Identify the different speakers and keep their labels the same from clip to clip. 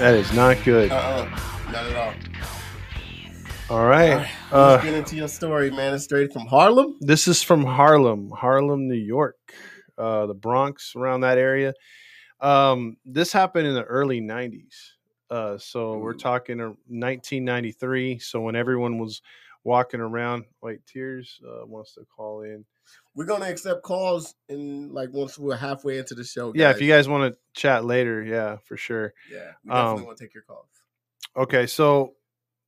Speaker 1: That is not good.
Speaker 2: uh-uh, not at all.
Speaker 1: All right.
Speaker 2: Let's
Speaker 1: Uh,
Speaker 2: get into your story, man. It's straight from Harlem.
Speaker 1: this is from Harlem, Harlem, New York, uh, the Bronx, around that area. Um, this happened in the early 90s. Uh, so we're talking uh, 1993. So when everyone was walking around, wait, Tears uh, wants to call in.
Speaker 2: We're gonna accept calls in like once we're halfway into the show.
Speaker 1: Yeah, if you guys want to chat later, yeah, for sure.
Speaker 2: yeah, we definitely
Speaker 1: um,
Speaker 2: want to take your calls.
Speaker 1: Okay, so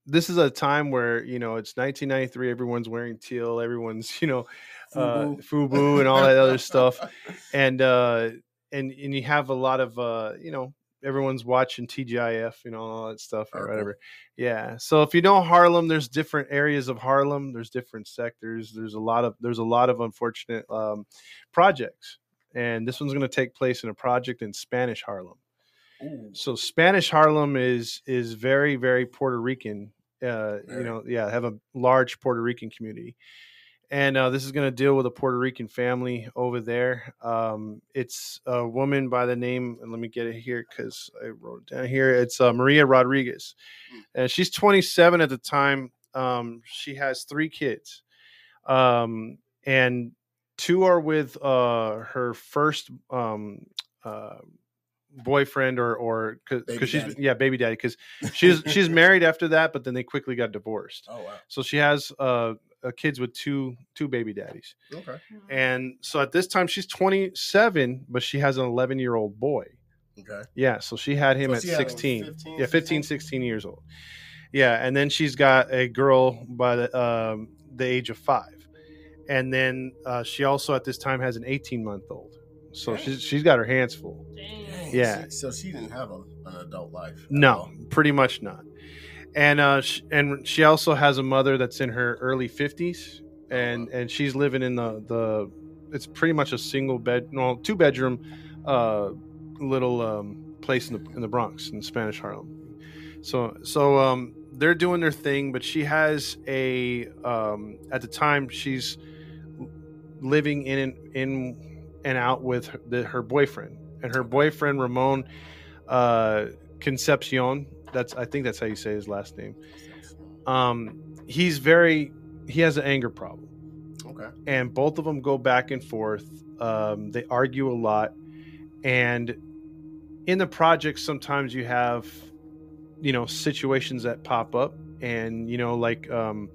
Speaker 1: this is a time where you know it's 1993. Everyone's wearing teal. Everyone's you know uh,
Speaker 2: Fubu.
Speaker 1: FUBU and all that other stuff, and uh, and and you have a lot of uh, you know everyone's watching TGIF, you know all that stuff or
Speaker 2: Urkel.
Speaker 1: whatever. Yeah. So if you know Harlem, there's different areas of Harlem. There's different sectors. There's a lot of there's a lot of unfortunate um, projects, and this one's going to take place in a project in Spanish Harlem
Speaker 2: Ooh,
Speaker 1: so Spanish Harlem is is very very Puerto Rican. Uh, you know, yeah, have a large Puerto Rican community, and uh, this is going to deal with a Puerto Rican family over there. Um, it's a woman by the name, and let me get it here because I wrote it down here. It's uh, Maria Rodriguez, and she's 27 at the time. Um, she has three kids, um, and two are with uh, her first um, uh, boyfriend or or because she's
Speaker 2: daddy.
Speaker 1: yeah baby daddy because she's she's married after that but then they quickly got divorced
Speaker 2: oh wow,
Speaker 1: so she has uh kids with two two baby daddies
Speaker 2: okay,
Speaker 1: and so at this time she's 27 but she has an 11 year old boy
Speaker 2: okay.
Speaker 1: yeah so she had him
Speaker 2: So
Speaker 1: at
Speaker 2: she had him
Speaker 1: 16
Speaker 2: 15,
Speaker 1: yeah 15 16 years old yeah and then she's got a girl by the um the age of five and then uh, she also at this time has an 18 month old so
Speaker 2: Okay.
Speaker 1: she's she's got her hands full
Speaker 2: Dang,
Speaker 1: Yeah.
Speaker 2: so she didn't have a, an adult life.
Speaker 1: No,
Speaker 2: all.
Speaker 1: pretty much not. And uh, sh- and she also has a mother that's in her early fifties, and and she's living in the the. It's pretty much a single bed, no, two bedroom, uh, little um, place in the in the Bronx in Spanish Harlem. So so um, they're doing their thing, but she has a um, at the time she's living in and in and out with her, the, her boyfriend, and her boyfriend Ramon uh, Concepcion. That's I think that's how you say his last name. Um, he's very he has an anger problem,
Speaker 2: Okay.
Speaker 1: and both of them go back and forth. Um, they argue a lot, and in the project, sometimes you have you know situations that pop up, and you know like um,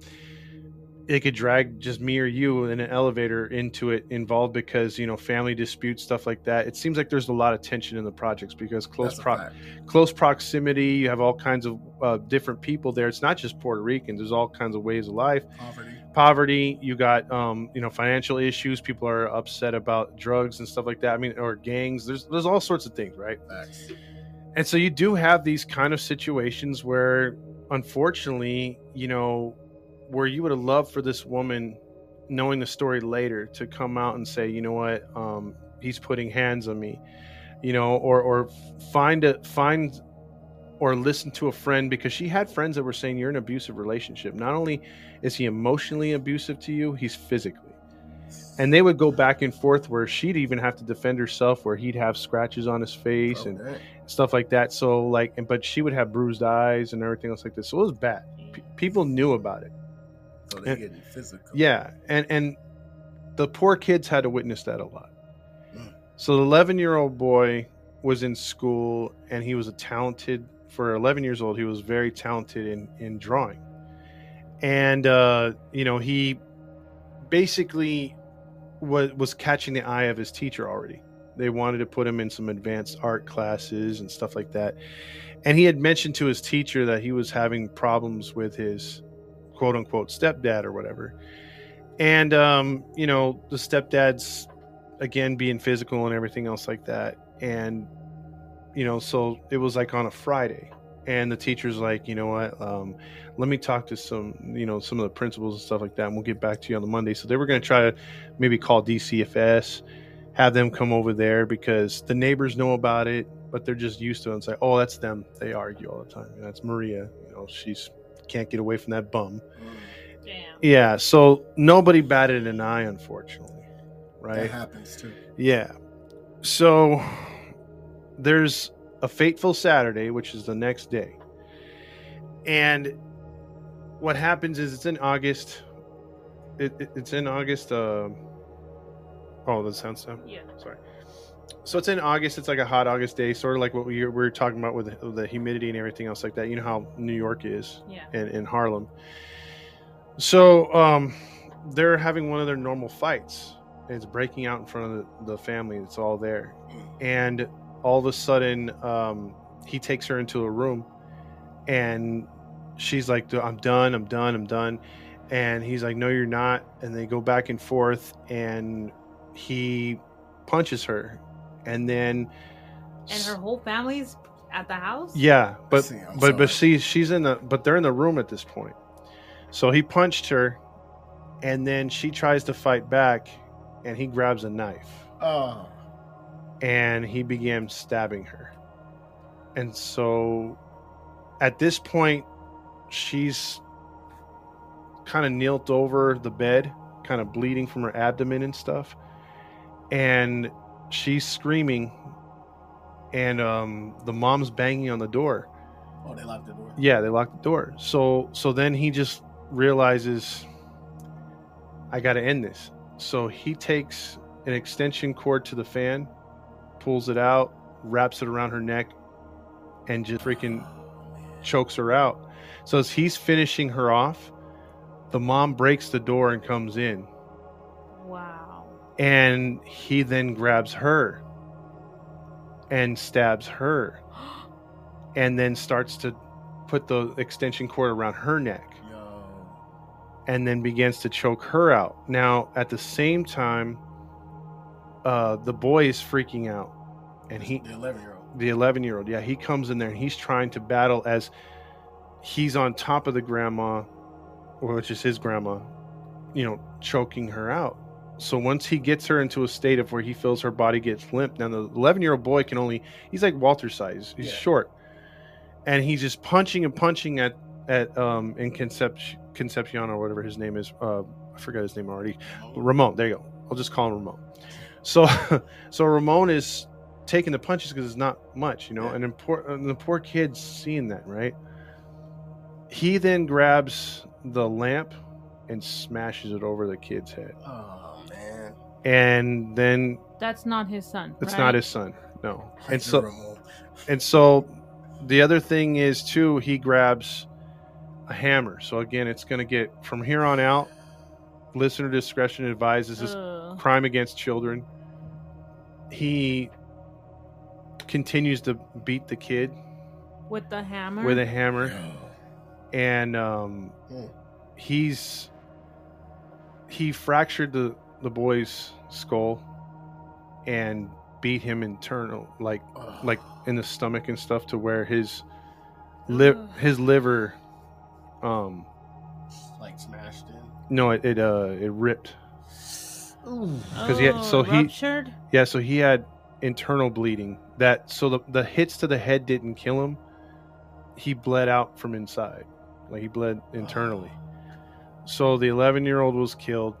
Speaker 1: it could drag just me or you in an elevator into it involved because you know family disputes stuff like that. It seems like there's a lot of tension in the projects because close pro- close proximity you have all kinds of uh, different people there. It's not just puerto ricans there's all kinds of ways of life.
Speaker 2: Poverty.
Speaker 1: poverty you got um, you know financial issues. People are upset about drugs and stuff like that. I mean or gangs. There's there's all sorts of things right?
Speaker 2: Facts.
Speaker 1: and so you do have these kind of situations where, unfortunately, you know, where you would have loved for this woman, knowing the story later, to come out and say, you know what, um, he's putting hands on me, you know, or or find a find or listen to a friend because she had friends that were saying you're in an abusive relationship. Not only is he emotionally abusive to you, he's physically. And they would go back and forth where she'd even have to defend herself, where he'd have scratches on his face and stuff like that. So like, and but she would have bruised eyes and everything else like this. So it was bad. P- people knew about it.
Speaker 2: So
Speaker 1: and-
Speaker 2: getting physical.
Speaker 1: Yeah, and and the poor kids had to witness that a lot.
Speaker 2: Mm.
Speaker 1: So the 11 year old boy was in school and he was a talented for 11 years old, he was very talented in in drawing, and uh, you know he basically was was catching the eye of his teacher already. They wanted to put him in some advanced art classes and stuff like that. And he had mentioned to his teacher that he was having problems with his quote unquote stepdad or whatever. And um, you know, the stepdad's again being physical and everything else like that. And you know, so it was like on a Friday. And the teacher's like, you know what? Um, let me talk to some, you know, some of the principals and stuff like that, and we'll get back to you on the Monday. So they were going to try to maybe call DCFS, have them come over there because the neighbors know about it, but they're just used to it and say, oh, that's them. They argue all the time. That's Maria. You know, she's can't get away from that bum.
Speaker 3: Damn.
Speaker 1: Yeah. So nobody batted an eye, unfortunately. Right?
Speaker 2: That happens too.
Speaker 1: Yeah. So there's a fateful Saturday, which is the next day. And what happens is it's in August. It, it- it's in August. Uh, oh, the sound sound.
Speaker 3: Yeah.
Speaker 1: Sorry. So it's in August. It's like a hot August day, sort of like what we we were talking about with the, humidity and everything else like that. You know how New York is
Speaker 3: Yeah.
Speaker 1: in, in Harlem. So um, they're having one of their normal fights. And it's breaking out in front of the, the family. It's all there. And all of a sudden, um, he takes her into a room and she's like, I'm done, I'm done, I'm done. And he's like, No, you're not. And they go back and forth and he punches her. And then.
Speaker 3: And her whole family's at the house.
Speaker 1: Yeah, but
Speaker 2: See, I'm
Speaker 1: but but
Speaker 2: sorry.
Speaker 1: see, she's in the but they're in the room at this point. So he punched her, and then she tries to fight back, and he grabs a knife
Speaker 2: Oh,
Speaker 1: and he began stabbing her. And so, at this point, she's kind of kneeled over the bed, kind of bleeding from her abdomen and stuff, and she's screaming. And um, the mom's banging on the door.
Speaker 2: oh, they locked the door.
Speaker 1: Yeah, they locked the door. So so then he just realizes I got to end this. So he takes an extension cord to the fan, pulls it out, wraps it around her neck and just freaking chokes her out. So as he's finishing her off, the mom breaks the door and comes in. And he then grabs her and stabs her and then starts to put the extension cord around her neck
Speaker 2: Yo.
Speaker 1: and then begins to choke her out. Now, at the same time, uh, the boy is freaking out, and he,
Speaker 2: the 11 year old.
Speaker 1: the 11 year old, yeah, he comes in there and he's trying to battle as he's on top of the grandma, which is his grandma, you know, choking her out. So once he gets her into a state of where he feels her body gets limp, now the 11 year old boy can only, he's like Walter size, he's
Speaker 2: Yeah.
Speaker 1: short, and he's just punching and punching at at um in Concepcion or whatever his name is. Uh, I forgot his name already. Ramon. There you go. I'll just call him Ramon. So, so Ramon is taking the punches because it's not much, you know.
Speaker 2: Yeah.
Speaker 1: And, then poor, and the poor kid's seeing that, right? He then grabs the lamp and smashes it over the kid's head,
Speaker 2: Oh.
Speaker 1: And then
Speaker 3: That's not his son.
Speaker 1: it's
Speaker 3: right?
Speaker 1: not his son, no. And so, and so, the other thing is too, he grabs a hammer. So again, it's going to get from here on out. Listener discretion advises This is crime against children. He continues to beat the kid
Speaker 3: with the hammer.
Speaker 1: with a hammer, and um,
Speaker 2: Mm.
Speaker 1: he's he fractured the the boy's skull and beat him internal, like
Speaker 2: Ugh.
Speaker 1: like in the stomach and stuff, to where his li-
Speaker 3: Ugh.
Speaker 1: his liver, um,
Speaker 2: like smashed in.
Speaker 1: no, it it uh it ripped.
Speaker 2: Ooh.
Speaker 1: 'cause he had- so
Speaker 3: Oh,
Speaker 1: he-
Speaker 3: ruptured.
Speaker 1: Yeah, so he had internal bleeding. That so the the hits to the head didn't kill him. He bled out from inside, like he bled internally. So the 11 year old was killed,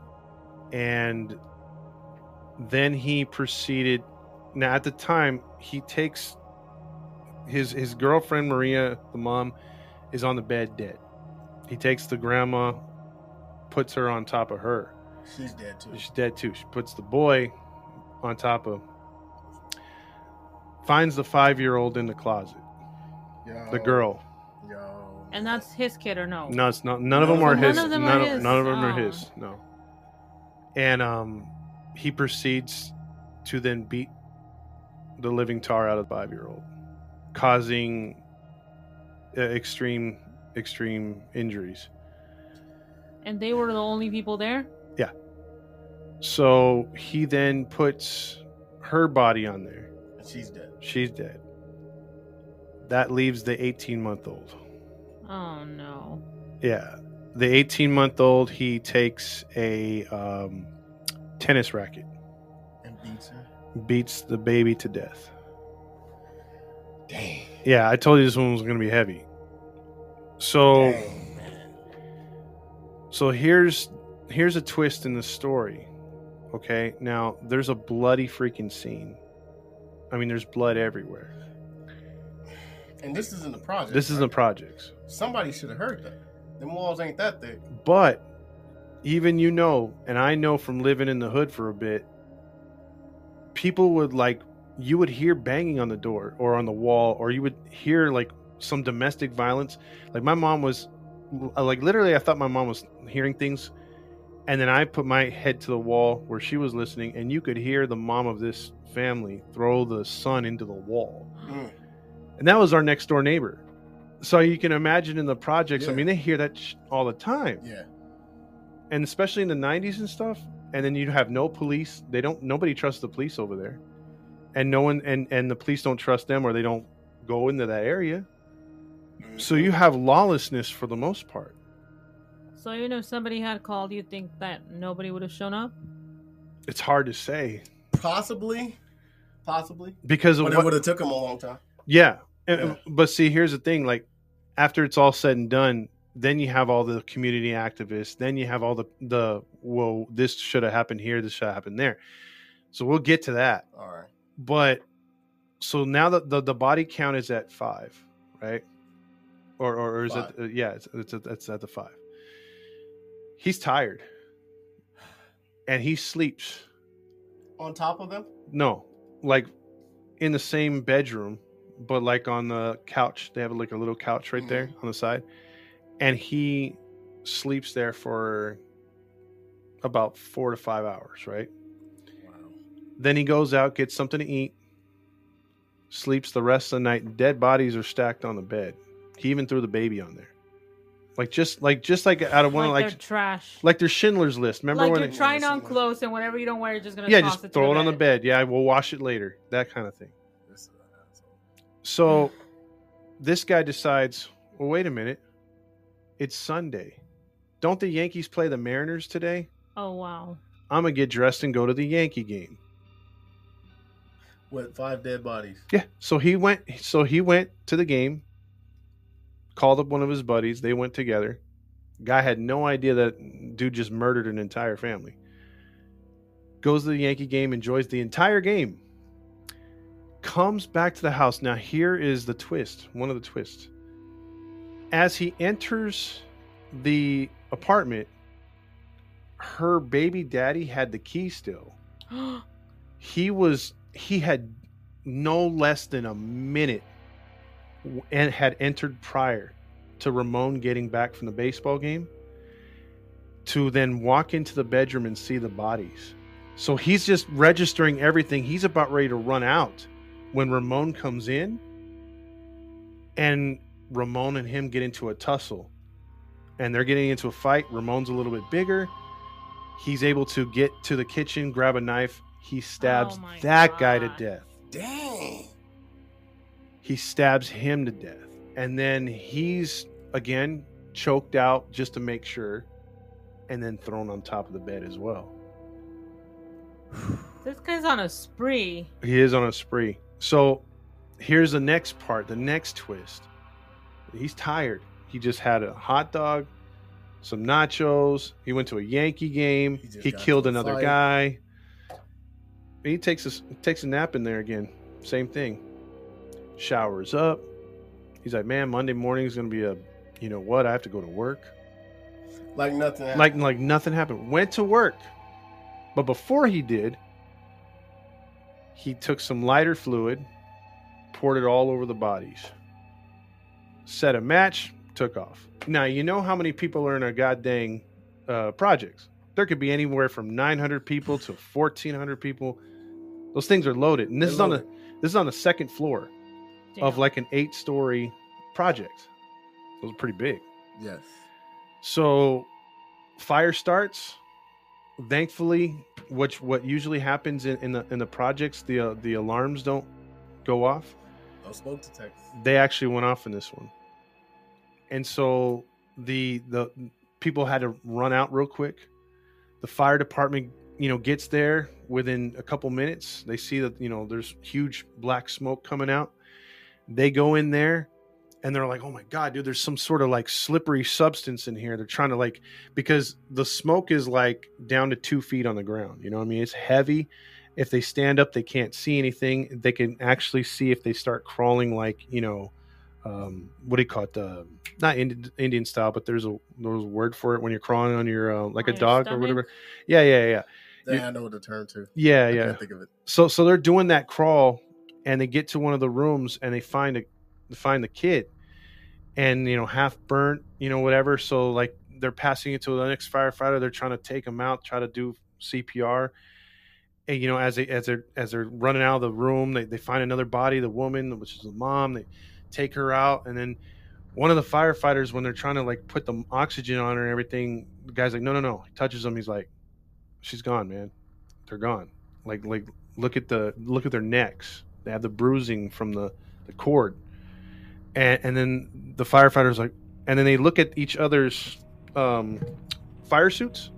Speaker 1: and then he proceeded. Now at the time, he takes his his girlfriend Maria, the mom, is on the bed dead. He takes the grandma, puts her on top of her.
Speaker 2: She's dead too.
Speaker 1: She's dead too. She puts the boy on top of. Finds the five year old in the closet.
Speaker 2: Yo,
Speaker 1: the girl.
Speaker 2: Yo.
Speaker 3: And that's his kid or no?
Speaker 1: No, it's not. None of them are
Speaker 2: none
Speaker 1: his.
Speaker 3: of them
Speaker 1: none,
Speaker 3: are
Speaker 1: of,
Speaker 3: his.
Speaker 1: none of them are
Speaker 3: Oh.
Speaker 1: his. No. And um, he proceeds to then beat the living tar out of the five-year-old, causing uh, extreme, extreme injuries.
Speaker 3: And they were the only people there? Yeah.
Speaker 1: So he then puts her body on there.
Speaker 2: She's dead.
Speaker 1: She's dead. That leaves the 18-month-old.
Speaker 3: Oh no.
Speaker 1: Yeah. The 18 month old, he takes a um, tennis racket,
Speaker 2: And beats her.
Speaker 1: beats the baby to death.
Speaker 2: Dang.
Speaker 1: Yeah, I told you this one was going to be heavy. So,
Speaker 2: Dang,
Speaker 1: so here's here's a twist in the story. Okay, now there's a bloody freaking scene. I mean, there's blood everywhere.
Speaker 2: And this is in the project.
Speaker 1: This is in
Speaker 2: right?
Speaker 1: the projects,
Speaker 2: Somebody should have heard that. Them walls ain't that thick.
Speaker 1: but even you know, and I know from living in the hood for a bit, people would like you would hear banging on the door or on the wall, or you would hear like some domestic violence. Like my mom was, like literally, I thought my mom was hearing things, and then I put my head to the wall where she was listening, and you could hear the mom of this family throw the son into the wall,
Speaker 2: Mm.
Speaker 1: and that was our next door neighbor. So you can imagine in the projects. I mean, they hear that sh- all the time
Speaker 2: Yeah.
Speaker 1: and especially in the 90s and stuff and then you have no police they don't nobody trusts the police over there and no one and and the police don't trust them or they don't go into that area mm-hmm. so you have lawlessness for the most part
Speaker 3: So even if somebody had called, you think that nobody would have shown up?
Speaker 1: it's hard to say
Speaker 2: Possibly. Possibly.
Speaker 1: because of
Speaker 2: But it would have took them a long time.
Speaker 1: yeah.
Speaker 2: Yeah.
Speaker 1: but see here's the thing like after it's all said and done then you have all the community activists then you have all the the well this should have happened here this should have happened there so we'll get to that
Speaker 2: All right.
Speaker 1: but so now that the, the body count is at five right or or, or is
Speaker 2: Five.
Speaker 1: it uh, yeah it's, it's, at- it's at the five he's tired and he sleeps
Speaker 2: On top of them?
Speaker 1: no like in the same bedroom but like on the couch they have like a little couch right there mm-hmm. on the side and he sleeps there for about four to five hours right
Speaker 2: Wow.
Speaker 1: Then he goes out, gets something to eat, sleeps the rest of the night. Dead bodies are stacked on the bed. He even threw the baby on there, like just like just like out of one
Speaker 3: like,
Speaker 1: like
Speaker 3: trash.
Speaker 1: like their Schindler's List. Remember
Speaker 3: like
Speaker 1: when?
Speaker 3: you're
Speaker 1: It,
Speaker 3: trying on clothes and whatever you don't wear, you're just gonna
Speaker 1: yeah,
Speaker 3: toss
Speaker 1: just
Speaker 3: it
Speaker 1: throw
Speaker 3: the
Speaker 1: it on the bed. Yeah, we'll wash it later. That kind of thing. So this guy decides, well, wait a minute, it's Sunday. Don't the Yankees play the Mariners today?
Speaker 3: Oh wow.
Speaker 1: I'm gonna get dressed and go to the Yankee game.
Speaker 2: With five dead bodies.
Speaker 1: Yeah. So he went. So he went to the game. Called up one of his buddies. They went together. Guy had no idea that dude just murdered an entire family. Goes to the Yankee game. Enjoys the entire game. Comes back to the house. Now here is the twist. One of the twists. As he enters the apartment, her baby daddy had the key still he was he had no less than a minute and had entered prior to Ramon getting back from the baseball game to then walk into the bedroom and see the bodies. So he's just registering everything. He's about ready to run out when Ramon comes in and Ramon and him get into a tussle. And they're getting into a fight. Ramon's a little bit bigger. He's able to get to the kitchen, grab a knife. He stabs
Speaker 3: Oh my
Speaker 1: that guy to death
Speaker 2: Dang.
Speaker 1: he stabs him to death and then he's again choked out just to make sure and then thrown on top of the bed as well
Speaker 3: This guy's on a spree.
Speaker 1: he is on a spree so here's the next part the next twist. He's tired. He just had a hot dog some nachos. He went to a yankee game.
Speaker 2: He
Speaker 1: he killed another
Speaker 2: fight.
Speaker 1: guy. He takes a takes a nap in there again. Same thing. Showers up. He's like man monday morning is gonna be a you know what? I have to go to work.
Speaker 2: Like nothing happened.
Speaker 1: like like nothing happened. Went to work. But before he did he took some lighter fluid poured it all over the bodies set a match, took off. Now you know how many people are in a goddamn uh, projects. There could be anywhere from 900 people to 1,400 people. Those things are loaded, and this
Speaker 2: They're
Speaker 1: is on the this is on the second floor of like an eight story project. Those are pretty big.
Speaker 2: Yes.
Speaker 1: So fire starts. Thankfully, which what usually happens in, in the in the projects, the uh, the alarms don't go off.
Speaker 2: No smoke detectors.
Speaker 1: They actually went off in this one, and so the the people had to run out real quick. The fire department, you know, gets there within a couple minutes. They see that you know there's huge black smoke coming out. They go in there and they're like, "Oh my god, dude! There's some sort of like slippery substance in here." They're trying to like because the smoke is like down to two feet on the ground. You know, what I mean, it's heavy. If they stand up, they can't see anything. They can actually see if they start crawling, like you know, um, what do you call it? The not Indian, Indian style, but there's a there's a word for it when you're crawling on your uh, like
Speaker 3: On
Speaker 1: a
Speaker 3: your
Speaker 1: dog or whatever. Yeah, yeah, yeah,
Speaker 2: Then
Speaker 1: You-
Speaker 2: I know what the term to.
Speaker 1: yeah,
Speaker 2: I
Speaker 1: yeah
Speaker 2: can't think of it.
Speaker 1: so so they're doing that crawl and they get to one of the rooms and they find a they find the kid and you know half burnt you know whatever. So like they're passing it to the next firefighter. They're trying to take him out try to do cpr and you know as they as they're as they're running out of the room they, they find another body the woman which is the mom. They take her out. And then one of the firefighters when they're trying to like put the oxygen on her and everything the guy's like no no no. He touches them he's like she's gone man. They're gone. Like like look at the look at their necks. They have the bruising from the the cord and and then the firefighters like and then they look at each other's um fire suits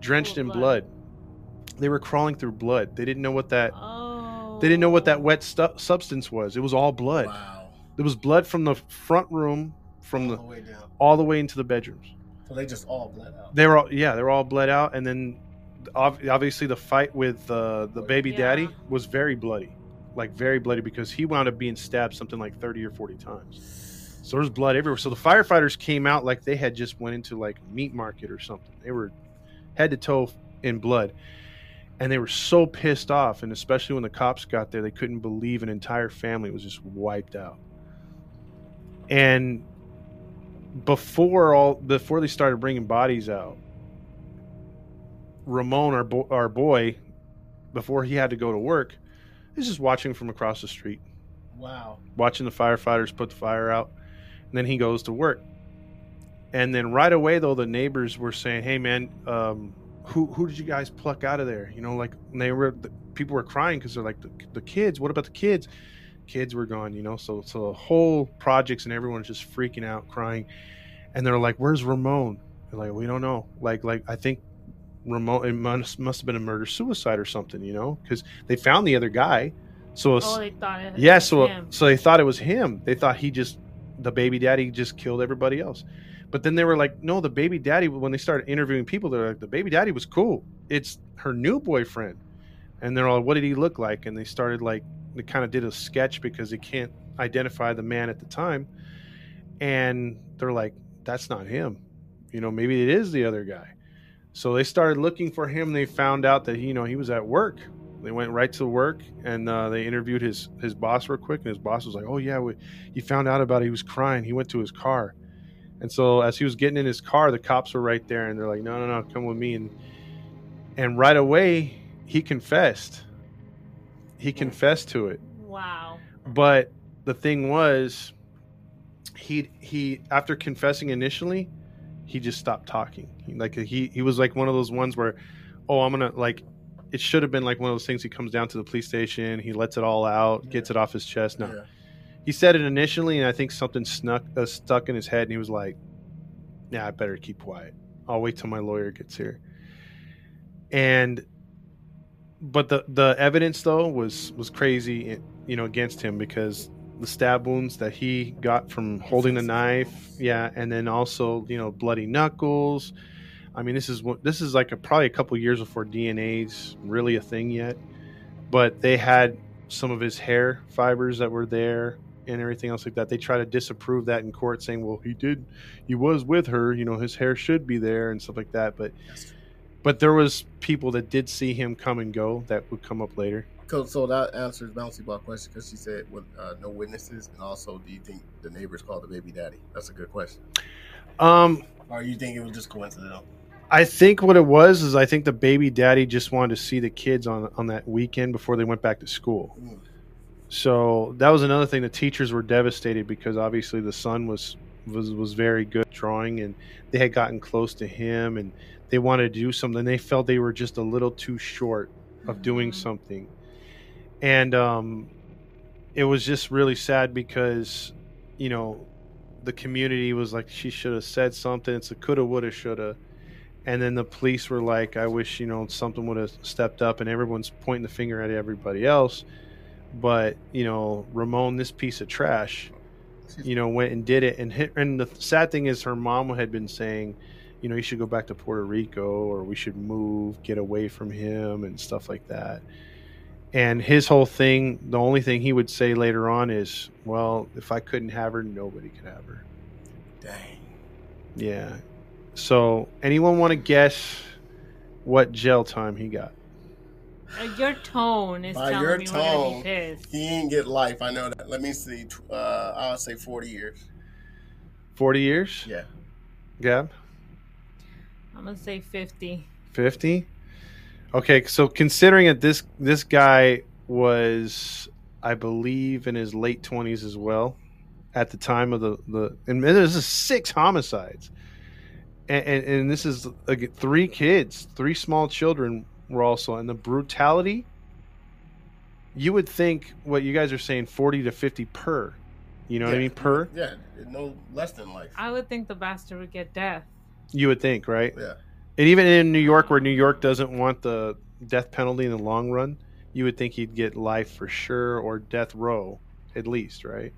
Speaker 1: drenched
Speaker 3: Full
Speaker 1: in blood.
Speaker 3: blood.
Speaker 1: they were crawling through blood they didn't know what that
Speaker 3: Oh.
Speaker 1: they didn't know what that wet stu- substance was it was all blood
Speaker 2: Wow.
Speaker 1: it was blood from the front room from
Speaker 2: all
Speaker 1: the
Speaker 2: the way down.
Speaker 1: all the way into the bedrooms
Speaker 2: So they just all bled out.
Speaker 1: they were all yeah they were all bled out and then ob- obviously the fight with uh, the baby
Speaker 3: Yeah.
Speaker 1: daddy was very bloody like very bloody because he wound up being stabbed something like 30 or 40 times. So there's blood everywhere. So the firefighters came out like they had just went into like meat market or something. They were head to toe in blood. And they were so pissed off. And especially when the cops got there they couldn't believe an entire family was just wiped out. And before all before they started bringing bodies out ramon our, bo- our boy before he had to go to work he's just watching from across the street.
Speaker 2: Wow.
Speaker 1: watching the firefighters put the fire out. And then he goes to work. And then right away though the neighbors were saying hey man um, who, who did you guys pluck out of there? You know like they were the, people were crying because they're like the, the kids what about the kids? Kids were gone you know so so the whole projects and everyone's just freaking out crying. And they're like where's ramon? They're like we don't know. Like like i think ramon it must, must have been a murder suicide or something you know because they found the other guy so
Speaker 3: Oh, they thought it.
Speaker 1: yeah, so
Speaker 3: him.
Speaker 1: so they thought it was him. They thought he just the baby daddy just killed everybody else. But then they were like, no, the baby daddy. When they started interviewing people, they're like, the baby daddy was cool. It's her new boyfriend, and they're all, what did he look like? And they started like they kind of did a sketch because they can't identify the man at the time, and they're like, that's not him. You know, maybe it is the other guy. So they started looking for him. They found out that you know he was at work. They went right to work and uh, they interviewed his his boss real quick. And his boss was like oh yeah we, he found out about it. He was crying. He went to his car. And so as he was getting in his car the cops were right there and they're like no no no come with me. And and right away he confessed. He confessed to it.
Speaker 3: Wow.
Speaker 1: but the thing was he he after confessing initially he just stopped talking. He, like he he was like one of those ones where oh i'm gonna like it should have been like one of those things he comes down to the police station he lets it all out gets it off his chest. No.
Speaker 2: Yeah.
Speaker 1: he said it initially and i think something snuck uh, stuck in his head and he was like yeah i better keep quiet. I'll wait till my lawyer gets here. And but the the evidence though was was crazy you know against him because the stab wounds that he got from holding the knife. Yeah and then also you know bloody knuckles. I mean this is what this is like a, probably a couple years before dna's really a thing yet. But they had some of his hair fibers that were there and everything else like that. They try to disapprove that in court saying well he did he was with her you know his hair should be there and stuff like that. But but there was people that did see him come and go that would come up later.
Speaker 2: So, so that answers bouncy ball question because she said with uh, no witnesses, and also, do you think the neighbors called the baby daddy? That's a good question.
Speaker 1: Um,
Speaker 2: Or you think it was just coincidental?
Speaker 1: I think what it was is I think the baby daddy just wanted to see the kids on on that weekend before they went back to school.
Speaker 2: Mm.
Speaker 1: So that was another thing. The teachers were devastated because obviously the son was was was very good at drawing, and they had gotten close to him, and they wanted to do something. They felt they were just a little too short of doing
Speaker 3: Mhm.
Speaker 1: something, and um, it was just really sad because you know the community was like she should have said something. It's a coulda, woulda, shoulda. And then the police were like, I wish, you know, something would have stepped up and everyone's pointing the finger at everybody else. But, you know, Ramon, this piece of trash, you know, went and did it. And hit, and the sad thing is her mom had been saying, you know, you should go back to Puerto Rico or we should move, get away from him and stuff like that. And his whole thing, the only thing he would say later on is, well, if I couldn't have her, nobody could have her.
Speaker 2: Dang.
Speaker 1: Yeah. So, anyone want to guess what jail time he got?
Speaker 3: Uh, your tone is
Speaker 2: By
Speaker 3: telling
Speaker 2: your
Speaker 3: me we're gonna
Speaker 2: tone,
Speaker 3: be pissed.
Speaker 2: He didn't get life. I know that. Let me see. Uh, I'll say 40 years.
Speaker 1: 40 years?
Speaker 2: Yeah.
Speaker 1: Gab?
Speaker 3: I'm gonna say 50.
Speaker 1: 50? Okay, so considering that this this guy was I believe in his late 20s as well at the time of the the and this is six homicides. And, and, and this is like, three kids, three small children were also and the brutality you would think what you guys are saying 40 to 50 per. You know what I mean? Per?
Speaker 2: Yeah. No less than life.
Speaker 3: I would think the bastard would get death.
Speaker 1: You would think, right?
Speaker 2: Yeah.
Speaker 1: And even in New York, where New York doesn't want the death penalty in the long run, you would think he'd get life for sure or death row at least, right?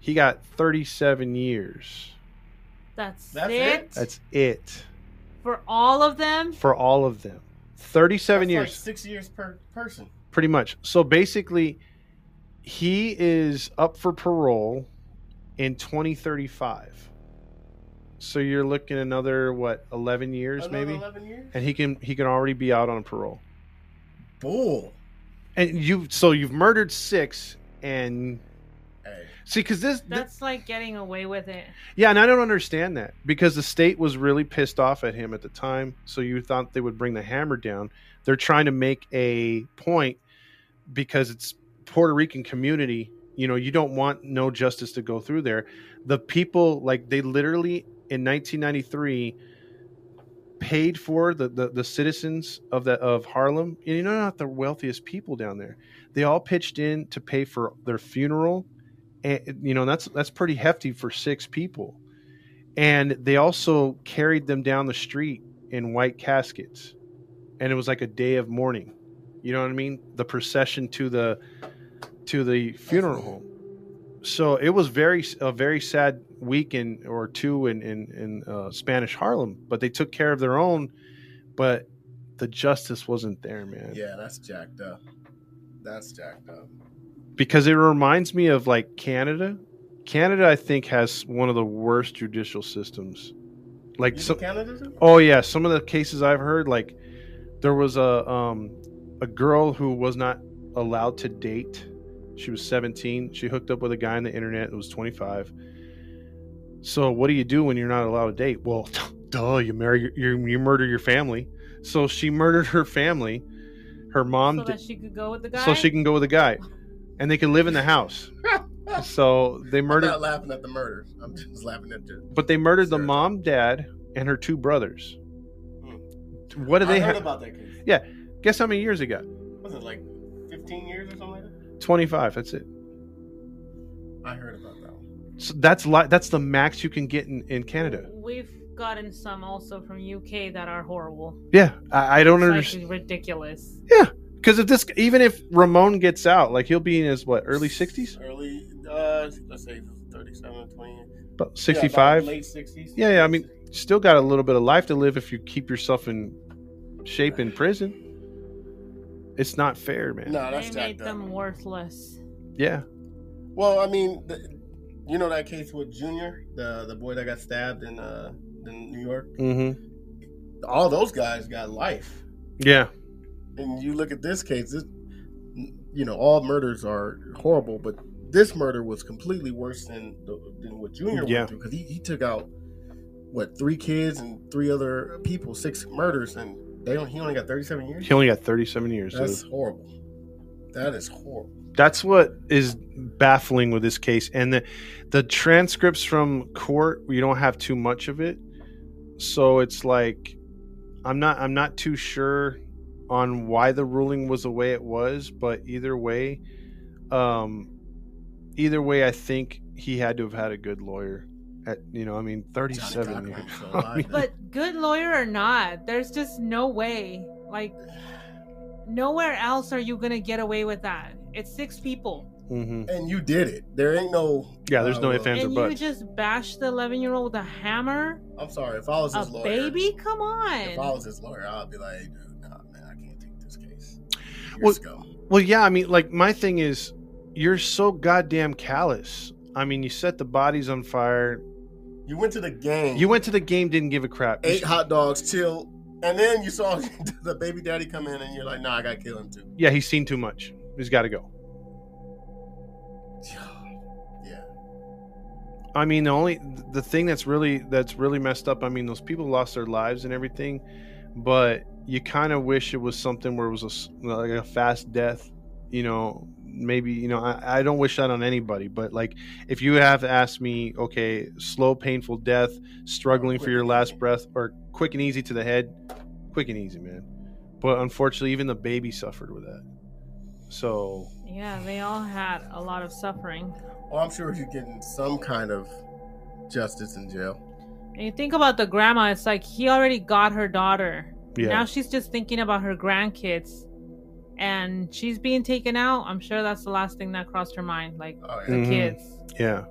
Speaker 1: He got 37 years.
Speaker 3: That's,
Speaker 2: That's
Speaker 3: it?
Speaker 2: it?
Speaker 1: That's it
Speaker 3: for all of them.
Speaker 1: for all of them. 37
Speaker 2: That's
Speaker 1: years,
Speaker 2: Like six years per person.
Speaker 1: pretty much. So basically, he is up for parole in 2035. So you're looking another what 11 years
Speaker 2: Another
Speaker 1: maybe,
Speaker 2: 11 years.
Speaker 1: and he can he can already be out on parole.
Speaker 2: Bull.
Speaker 1: And you so you've murdered six and
Speaker 2: Hey.
Speaker 1: see because this th-
Speaker 3: That's like getting away with it.
Speaker 1: yeah and i don't understand that because the state was really pissed off at him at the time so you thought they would bring the hammer down they're trying to make a point because it's puerto rican community you know you don't want no justice to go through there the people like they literally in 1993 paid for the, the, the citizens of the of Harlem. And you know, not the wealthiest people down there. They all pitched in to pay for their funeral, and you know that's that's pretty hefty for six people. And they also carried them down the street in white caskets, and it was like a day of mourning. You know what I mean? The procession to the to the funeral home. So it was very a very sad weekend or two in in, in uh, Spanish Harlem, but they took care of their own. But the justice wasn't there, man.
Speaker 2: Yeah, that's jacked up. That's jacked up.
Speaker 1: Because it reminds me of like Canada. Canada, I think, has one of the worst judicial systems. Like some,
Speaker 2: Canada?
Speaker 1: Oh yeah, some of the cases I've heard, like there was a um, a girl who was not allowed to date. She was 17. She hooked up with a guy on the internet that was 25. So what do you do when you're not allowed to date? Well, duh, you marry your, you, you murder your family. So she murdered her family. Her mom,
Speaker 3: so that she could go with the guy.
Speaker 1: so she can go with a guy, and they can live in the house. so they
Speaker 2: I'm
Speaker 1: murdered,
Speaker 2: not laughing at the murders. I'm just laughing at the.
Speaker 1: but they murdered the mom, dad, and her two brothers.
Speaker 2: Hmm.
Speaker 1: What do they
Speaker 2: heard
Speaker 1: have?
Speaker 2: about that case.
Speaker 1: Yeah. Guess how many years ago?
Speaker 2: Was it like 15 years or something like that?
Speaker 1: 25. That's it.
Speaker 2: I heard about that one.
Speaker 1: So that's li- that's the max you can get in, in Canada.
Speaker 3: We've gotten some also from UK that are horrible.
Speaker 1: Yeah, I, I don't
Speaker 3: It's,
Speaker 1: understand.
Speaker 3: ridiculous.
Speaker 1: Yeah, because if this, even if Ramon gets out, like he'll be in his what early 60s,
Speaker 2: Early, uh, let's say 37, 20.
Speaker 1: about
Speaker 2: Yeah, about
Speaker 1: 65.
Speaker 2: late 60s.
Speaker 1: Yeah, yeah, I mean- Still got a little bit of life to live if you keep yourself in shape in prison. It's not fair, man.
Speaker 2: no, that's
Speaker 3: they made
Speaker 2: jacked up.
Speaker 3: them worthless.
Speaker 1: Yeah.
Speaker 2: Well, I mean, the, you know that case with Junior, the the boy that got stabbed in uh in New York.
Speaker 1: Mm-hmm.
Speaker 2: all those guys got life.
Speaker 1: Yeah.
Speaker 2: And you look at this case, this, you know, all murders are horrible, but this murder was completely worse than the, than what Junior
Speaker 1: Yeah.
Speaker 2: went through because he, he took out what three kids and three other people, six murders, and they don't, he only got thirty seven years.
Speaker 1: He only got 37 years.
Speaker 2: That's
Speaker 1: so
Speaker 2: horrible. That is horrible.
Speaker 1: that's what is baffling with this case. And the the transcripts from court, you don't have too much of it. So it's like I'm not I'm not too sure on why the ruling was the way it was, but either way, um either way I think he had to have had a good lawyer. At you know, I mean, 37 years.
Speaker 2: was
Speaker 1: I mean,
Speaker 3: But good lawyer or not, there's just no way. Like, nowhere else are you gonna get away with that. It's six people,
Speaker 1: mhm.
Speaker 2: and you did it. There ain't no.
Speaker 1: Yeah, there's no
Speaker 2: uh,
Speaker 1: ifs, ands, or
Speaker 3: and you just bash the 11 year old with a hammer.
Speaker 2: I'm sorry. If I was
Speaker 3: A
Speaker 2: his lawyer,
Speaker 3: baby? Come on.
Speaker 2: If I was his lawyer, I'd be like, hey, dude, nah, man, I can't take this case. You're
Speaker 1: Well,
Speaker 2: scum.
Speaker 1: Well, yeah, I mean, like my thing is, you're so goddamn callous. I mean, you set the bodies on fire.
Speaker 2: You went to the game.
Speaker 1: You went to the game, didn't give a crap. You
Speaker 2: ate
Speaker 1: sh-
Speaker 2: hot dogs, till, and then you saw the baby daddy come in, and you're like, nah, I gotta kill him too.
Speaker 1: yeah, he's seen too much. He's got to go.
Speaker 2: Yeah.
Speaker 1: I mean, the only the thing that's really that's really messed up. I mean, those people lost their lives and everything, but you kind of wish it was something where it was a s- like a fast death. You know, maybe you know I, I don't wish that on anybody, but like if you have asked me, okay, slow, painful death, struggling for your last breath, or quick and easy to the head, quick and easy, man. But unfortunately, even the baby suffered with that. So
Speaker 3: Yeah, they all had a lot of suffering.
Speaker 2: Well, I'm sure he's getting some kind of justice in jail.
Speaker 3: And you think about the grandma, it's like he already got her daughter.
Speaker 1: yeah,
Speaker 3: Now she's just thinking about her grandkids. And she's being taken out. I'm sure that's the last thing that crossed her mind. Like,
Speaker 2: Oh
Speaker 3: the
Speaker 2: yeah.
Speaker 1: Mhm.
Speaker 3: kids.
Speaker 1: yeah,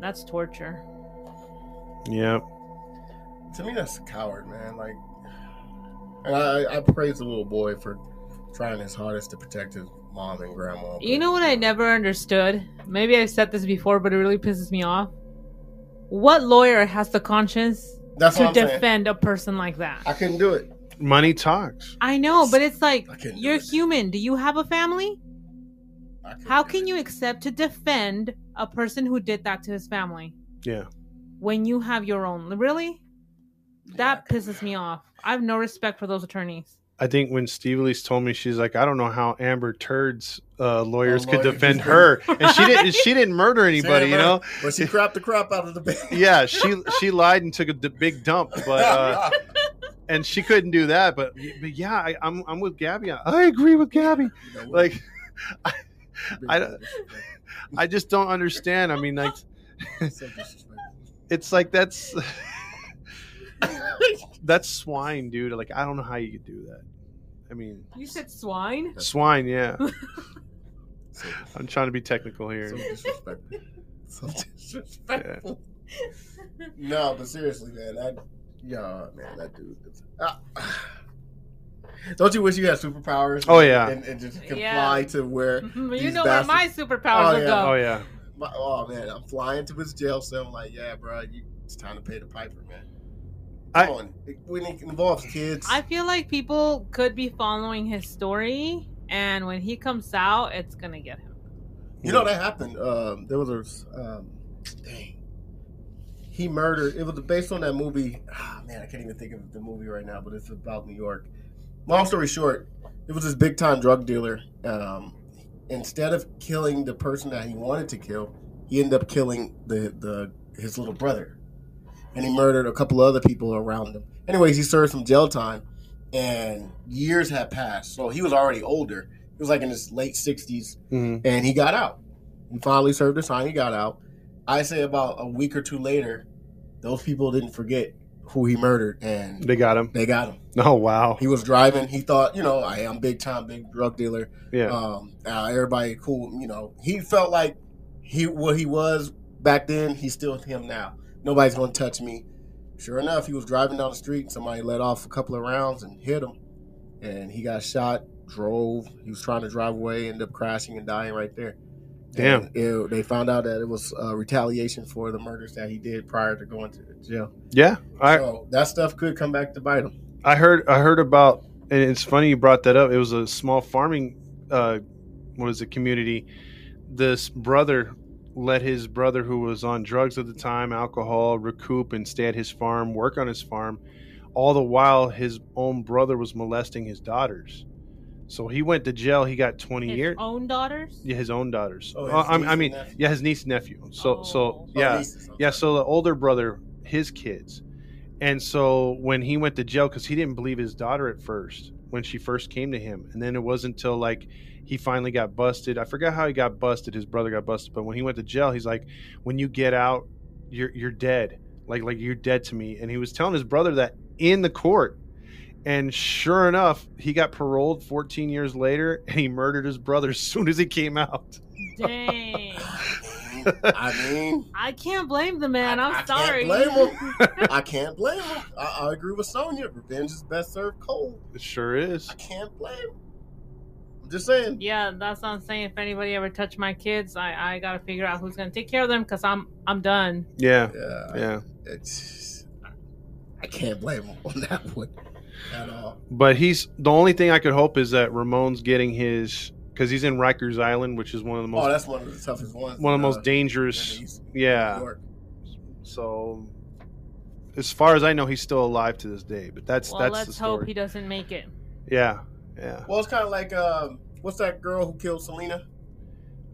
Speaker 3: That's torture.
Speaker 1: yeah.
Speaker 2: To me, that's a coward, man. Like, and I, I praise the little boy for trying his hardest to protect his mom and grandma.
Speaker 3: You know what I never understood? Maybe I've said this before, but it really pisses me off. What lawyer has the conscience
Speaker 2: That's
Speaker 3: to
Speaker 2: what I'm saying.
Speaker 3: defend a person like that?
Speaker 2: I couldn't do it.
Speaker 1: Money talks.
Speaker 3: I know, but it's like
Speaker 2: I couldn't do
Speaker 3: you're
Speaker 2: it.
Speaker 3: human. Do you have a family? How can
Speaker 2: it.
Speaker 3: you accept to defend a person who did that to his family
Speaker 1: Yeah.
Speaker 3: when you have your own? Really? That pisses me off. I have no respect for those attorneys.
Speaker 1: I think when Steve Elise told me, she's like, I don't know how Amber Turd's uh, lawyers
Speaker 2: Oh,
Speaker 1: could
Speaker 2: lawyer
Speaker 1: defend
Speaker 2: just-
Speaker 1: her, and she didn't. She didn't murder
Speaker 2: She
Speaker 1: anybody, you know.
Speaker 2: murder, But she crapped the crap out of the baby.
Speaker 1: Yeah, she she lied and took a d- big dump, but uh, and she couldn't do that. But, but yeah, I, I'm I'm with Gabby. I agree with Gabby.
Speaker 2: You know what?
Speaker 1: Like, I- I just don't understand. I mean, like, it's like that's that's swine, dude. Like, I don't know how you could do that. I mean,
Speaker 3: You said swine?
Speaker 1: swine. Yeah,
Speaker 2: So-
Speaker 1: I'm trying to be technical here.
Speaker 2: So disrespectful. So disrespectful. No, but seriously, man, that yeah, man, that dude. is- ah. don't you wish you had superpowers?
Speaker 1: Oh, yeah.
Speaker 2: and, and just comply
Speaker 3: Yeah.
Speaker 2: to where
Speaker 3: you know
Speaker 2: bastards-
Speaker 3: where my superpowers
Speaker 2: Oh, yeah.
Speaker 3: go.
Speaker 1: Oh yeah.
Speaker 2: My, oh man, I'm flying to his jail cell. I'm like, yeah, bro, you, it's time to pay the piper, man.
Speaker 1: I-
Speaker 2: Come on. It- when it involves kids,
Speaker 3: I feel like people could be following his story, and when he comes out, it's gonna get him.
Speaker 2: you know that happened. Um, there was a um, dang. He murdered. It was based on that movie. Ah, man, I can't even think of the movie right now, but it's about New York. Long story short, it was this big time drug dealer. Um, instead of killing the person that he wanted to kill, he ended up killing the the his little brother, and he murdered a couple other people around him. Anyways, he served some jail time, and years had passed. So he was already older. He was like in his late sixties,
Speaker 1: Mhm.
Speaker 2: and he got out. He finally served his time. He got out. I say about a week or two later, those people didn't forget who he murdered, and
Speaker 1: They got him.
Speaker 2: they got him.
Speaker 1: Oh wow.
Speaker 2: He was driving. He thought, you know, I am big time, big drug dealer.
Speaker 1: Yeah.
Speaker 2: Um, uh, everybody cool. You know, he felt like he what he was back then. He's still him now. Nobody's gonna touch me. Sure enough, he was driving down the street. Somebody let off a couple of rounds and hit him, and he got shot. Drove. He was trying to drive away. Ended up crashing and dying right there.
Speaker 1: Damn.
Speaker 2: It- they found out that it was uh, retaliation for the murders that he did prior to going to jail.
Speaker 1: Yeah, I
Speaker 2: so that stuff could come back to bite him.
Speaker 1: I heard I heard about and it's funny you brought that up. It was a small farming uh what is it community. This brother let his brother who was on drugs at the time, alcohol, recoup and stay at his farm, work on his farm. All the while his own brother was molesting his daughters. So he went to jail, he got 20
Speaker 3: His
Speaker 1: years.
Speaker 3: own daughters.
Speaker 1: Yeah, his own daughters.
Speaker 2: Oh,
Speaker 1: Uh,
Speaker 2: his
Speaker 1: I, I mean,
Speaker 2: nephew?
Speaker 1: yeah, his niece and nephew. So,
Speaker 3: Oh.
Speaker 1: so
Speaker 2: Oh,
Speaker 1: yeah,
Speaker 2: nieces, I'm
Speaker 1: yeah. So the older brother, his kids, and so when he went to jail, because he didn't believe his daughter at first when she first came to him, and then it wasn't until like he finally got busted. I forgot how he got busted. His brother got busted, but when he went to jail, he's like, "When you get out, you're you're dead. Like like you're dead to me." And he was telling his brother that in the court. And sure enough, he got paroled 14 years later, and he murdered his brother as soon as he came out.
Speaker 3: Dang.
Speaker 2: I mean,
Speaker 3: I can't blame the man.
Speaker 2: I-
Speaker 3: I'm
Speaker 2: I can't
Speaker 3: sorry.
Speaker 2: blame him. I can't blame him. I, I agree with Sonya. Revenge is best served cold.
Speaker 1: It sure is.
Speaker 2: I can't blame him. I'm just saying.
Speaker 3: yeah, that's what I'm saying. If anybody ever touch my kids, I I gotta figure out who's gonna take care of them because I'm I'm done.
Speaker 1: Yeah,
Speaker 2: Yeah,
Speaker 1: yeah.
Speaker 2: it's I can't blame him on that one at all.
Speaker 1: But he's the only thing I could hope is that Ramon's getting his because he's in Rikers Island, which is one of the most
Speaker 2: oh, that's one of the toughest ones.
Speaker 1: one of the
Speaker 2: uh,
Speaker 1: most dangerous.
Speaker 2: East-
Speaker 1: Yeah. So, as far as I know, he's still alive to this day. But that's
Speaker 3: Well,
Speaker 1: that's
Speaker 3: let's
Speaker 1: story.
Speaker 3: hope he doesn't make it.
Speaker 1: Yeah, yeah.
Speaker 2: Well, it's kind of like um, what's that girl who killed Selena?